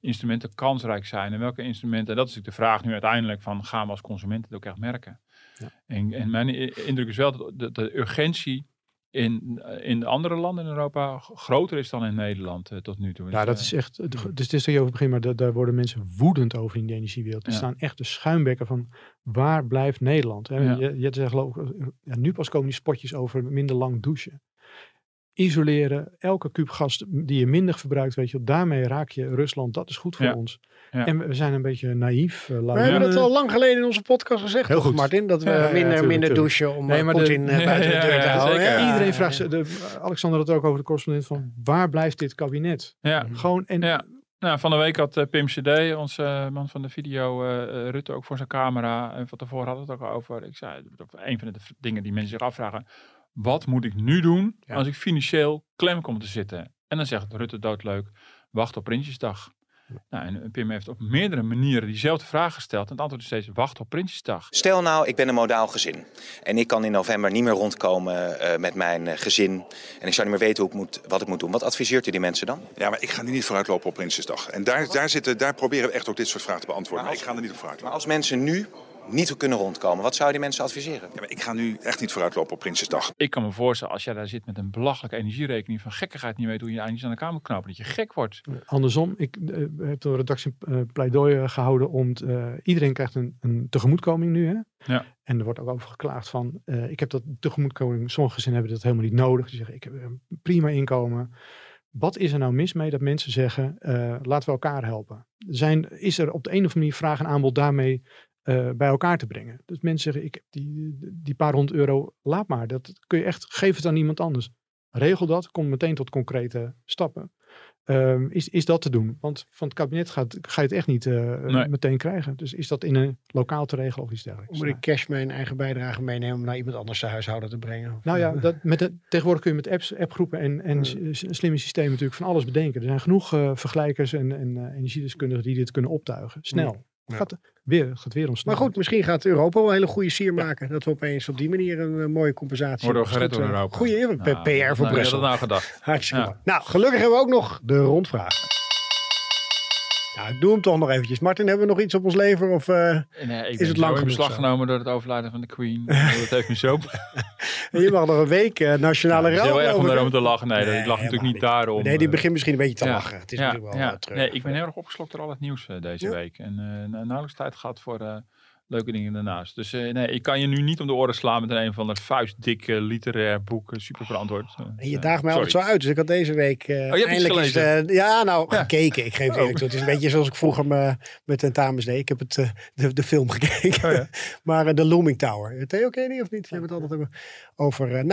instrumenten kansrijk zijn en welke instrumenten. En dat is natuurlijk de vraag nu uiteindelijk van, gaan we als consumenten het ook echt merken? Ja. En, en mijn indruk is wel dat de, de urgentie in, in de andere landen in Europa groter is dan in Nederland eh, tot nu toe. Ja, Dus, dat eh, is echt. Dus het is dat je over begin, maar da- daar worden mensen woedend over in de energiewereld. Er Ja. staan echt de schuimbekken van waar blijft Nederland? Hè? Ja. Je, je zegt geloof eh, ja, nu pas komen die spotjes over minder lang douchen. Isoleren, elke kuub gas die je minder verbruikt, weet je, daarmee raak je Rusland. Dat is goed voor Ja. ons. Ja. En we, zijn een beetje naïef. eh, We hebben het al lang geleden in onze podcast gezegd, Heel goed. Martin? Dat we Ja, minder, tuurlijk, minder tuurlijk. douchen om Nee, maar de- Poetin buiten de Ja, deur te ja, houden. zeker. Ja, Iedereen ja, vraagt, de, Alexander had het ook over de correspondent, van waar blijft dit kabinet? ja. Gewoon, en Ja. Nou, van de week had eh, Pim CD, onze eh, man van de video, Rutte ook voor zijn camera. En van tevoren hadden we het ook over. Ik zei, een van de dingen die mensen zich afvragen. Wat moet ik nu doen Ja. als ik financieel klem kom te zitten? En dan zegt Rutte doodleuk, wacht op Prinsjesdag. Nou, en Pim heeft op meerdere manieren diezelfde vraag gesteld. En het antwoord is steeds, wacht op Prinsjesdag. Stel nou, ik ben een modaal gezin. En ik kan in november niet meer rondkomen eh, met mijn eh, gezin. En ik zou niet meer weten hoe ik moet, wat ik moet doen. Wat adviseert u die mensen dan? Ja, maar ik ga nu niet vooruitlopen op Prinsjesdag. En daar, daar, zitten, daar proberen we echt ook dit soort vragen te beantwoorden. Maar Maar ik ga er niet op Maar vooruitlopen. als mensen nu niet kunnen rondkomen, wat zou je die mensen adviseren? Ja, maar ik ga nu echt niet vooruitlopen op Prinsjesdag. Ik kan me voorstellen, als jij daar zit met een belachelijke energierekening van gekkigheid niet weet hoe je eigenlijk aan de kamer moet knopen, dat je gek wordt. Andersom, ik eh, heb de redactie pleidooi eh, gehouden om, eh, iedereen krijgt een, een tegemoetkoming nu. Hè? Ja. En er wordt ook over geklaagd van, eh, ik heb dat tegemoetkoming, sommige gezinnen hebben dat helemaal niet nodig. Die zeggen, ik heb een prima inkomen. Wat is er nou mis mee dat mensen zeggen, eh, laten we elkaar helpen? Zijn, is er op de een of andere manier vraag en aanbod daarmee eh, bij elkaar te brengen? Dus mensen zeggen, ik heb die, die paar honderd euro, laat maar. Dat kun je echt, geef het aan iemand anders. Regel dat, kom meteen tot concrete stappen. Ehm, is, is dat te doen? Want van het kabinet gaat, ga je het echt niet eh, Nee. meteen krijgen. Dus is dat in een lokaal te regelen of iets dergelijks? Moet ik cash mijn eigen bijdrage meenemen om naar iemand anders zijn huishouden te brengen? Nou ja, dat, met de, tegenwoordig kun je met apps, appgroepen en, en slimme systemen natuurlijk van alles bedenken. Er zijn genoeg eh, vergelijkers en, en energiedeskundigen die dit kunnen optuigen. Snel. Ja. Gaat, weer, het gaat weer snel. Maar goed, misschien gaat Europa wel een hele goede sier maken. Dat we opeens op die manier een eh, mooie compensatie Worden we hebben. gered door Goed, eh, Europa. Goeie Nou, PR voor nou, Brussel. dat nou gedacht? Hartstikke Ja. Nou, gelukkig hebben we ook nog de rondvraag. Nou, doe hem toch nog eventjes. Martin, hebben we nog iets op ons lever? Of, Nee, ik Is het lang in beslag genomen door het overlijden van de Queen. dat heeft me zo je mag nog een week eh, nationale Het is rouw. heel erg om daarom te lachen. Nee, Nee, ik lach natuurlijk niet daarom. Nee, die eh, begint misschien een beetje te ja. lachen. Het is ja, natuurlijk wel ja. terug. Nee, ik ben heel erg opgeslokt door al het nieuws deze Ja. week. En na- nauwelijks tijd gehad voor leuke dingen daarnaast. Dus eh, nee, ik kan je nu niet om de oren slaan met een, een van de vuistdikke literair boek. eh, super verantwoord. Eh, En je eh, daagt mij altijd zo uit. Dus ik had deze week eh Oh, iets eindelijk eens, eh, ja, nou, Ja. gekeken. Ik geef het Oh. eerlijk toe. Het is een beetje zoals ik vroeger me, met tentamens deed. Ik heb het, eh, de, de film gekeken. Oh, ja. maar eh, de Looming Tower. Theo, ken je die of niet? Je hebt het altijd over, over eh,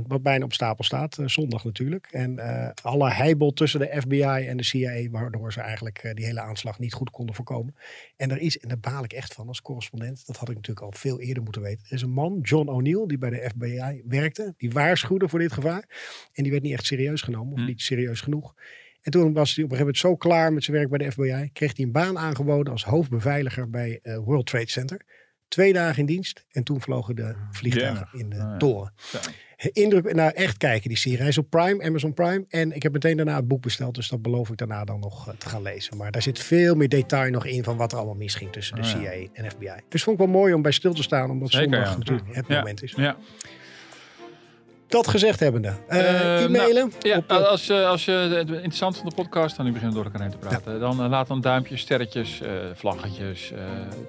9-11, wat bijna op stapel staat. eh, zondag natuurlijk. En eh, alle heibel tussen de FBI en de CIA, waardoor ze eigenlijk eh, die hele aanslag niet goed konden voorkomen. En er is, en daar baal ik echt van als correspondent, dat had ik natuurlijk al veel eerder moeten weten. Er is een man, John O'Neill, die bij de FBI werkte. Die waarschuwde voor dit gevaar. En die werd niet echt serieus genomen, of Hm. niet serieus genoeg. En toen was hij op een gegeven moment zo klaar met zijn werk bij de FBI. Kreeg hij een baan aangeboden als hoofdbeveiliger bij eh, World Trade Center. Twee dagen in dienst. En toen vlogen de vliegtuigen Jemig. in de Ah, ja. toren. Zo. Indruk, nou echt kijken die serie. Hij is op Prime, Amazon Prime. En ik heb meteen daarna het boek besteld. Dus dat beloof ik daarna dan nog eh, te gaan lezen. Maar daar zit veel meer detail nog in van wat er allemaal misging tussen de Ah, ja. CIA en FBI. Dus vond ik wel mooi om bij stil te staan. Omdat Zeker, zondag ja. natuurlijk het Ja. moment is. Ja. Dat gezegd hebbende. eh, Eh, e-mailen. nou, ja, op, eh, als, je- als je het interessant van de podcast, dan nu beginnen door elkaar heen te praten. Dan laat dan duimpjes, sterretjes, vlaggetjes,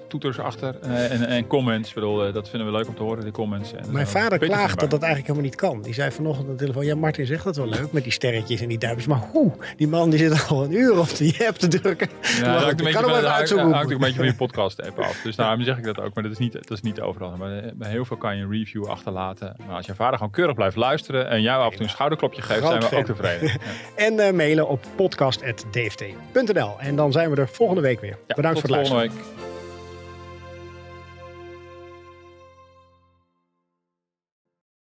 toeters achter en, en comments. Ik bedoel, dat vinden we leuk om te horen, de comments. En, Mijn vader klaagt dat dat eigenlijk helemaal niet kan. Die zei vanochtend aan de telefoon, ja Martin zegt dat wel leuk met die sterretjes en die duimpjes. Maar hoe? Die man die zit al een uur op die app te drukken. Ja, Maar ik kan hem even hangt- uitzoeken. hangt ook een beetje van je podcast app af. Dus daarom zeg ik dat ook. Maar dat is niet, dat is niet overal. Maar bij heel veel kan je een review achterlaten. Maar als je vader gewoon keurig blijft luisteren en jou af en toe een schouderklopje geeft, Groot zijn we fan. ook tevreden. Ja. En eh, mailen op podcast.dft.nl. En dan zijn we er volgende week weer. Bedankt voor het luisteren. volgende week.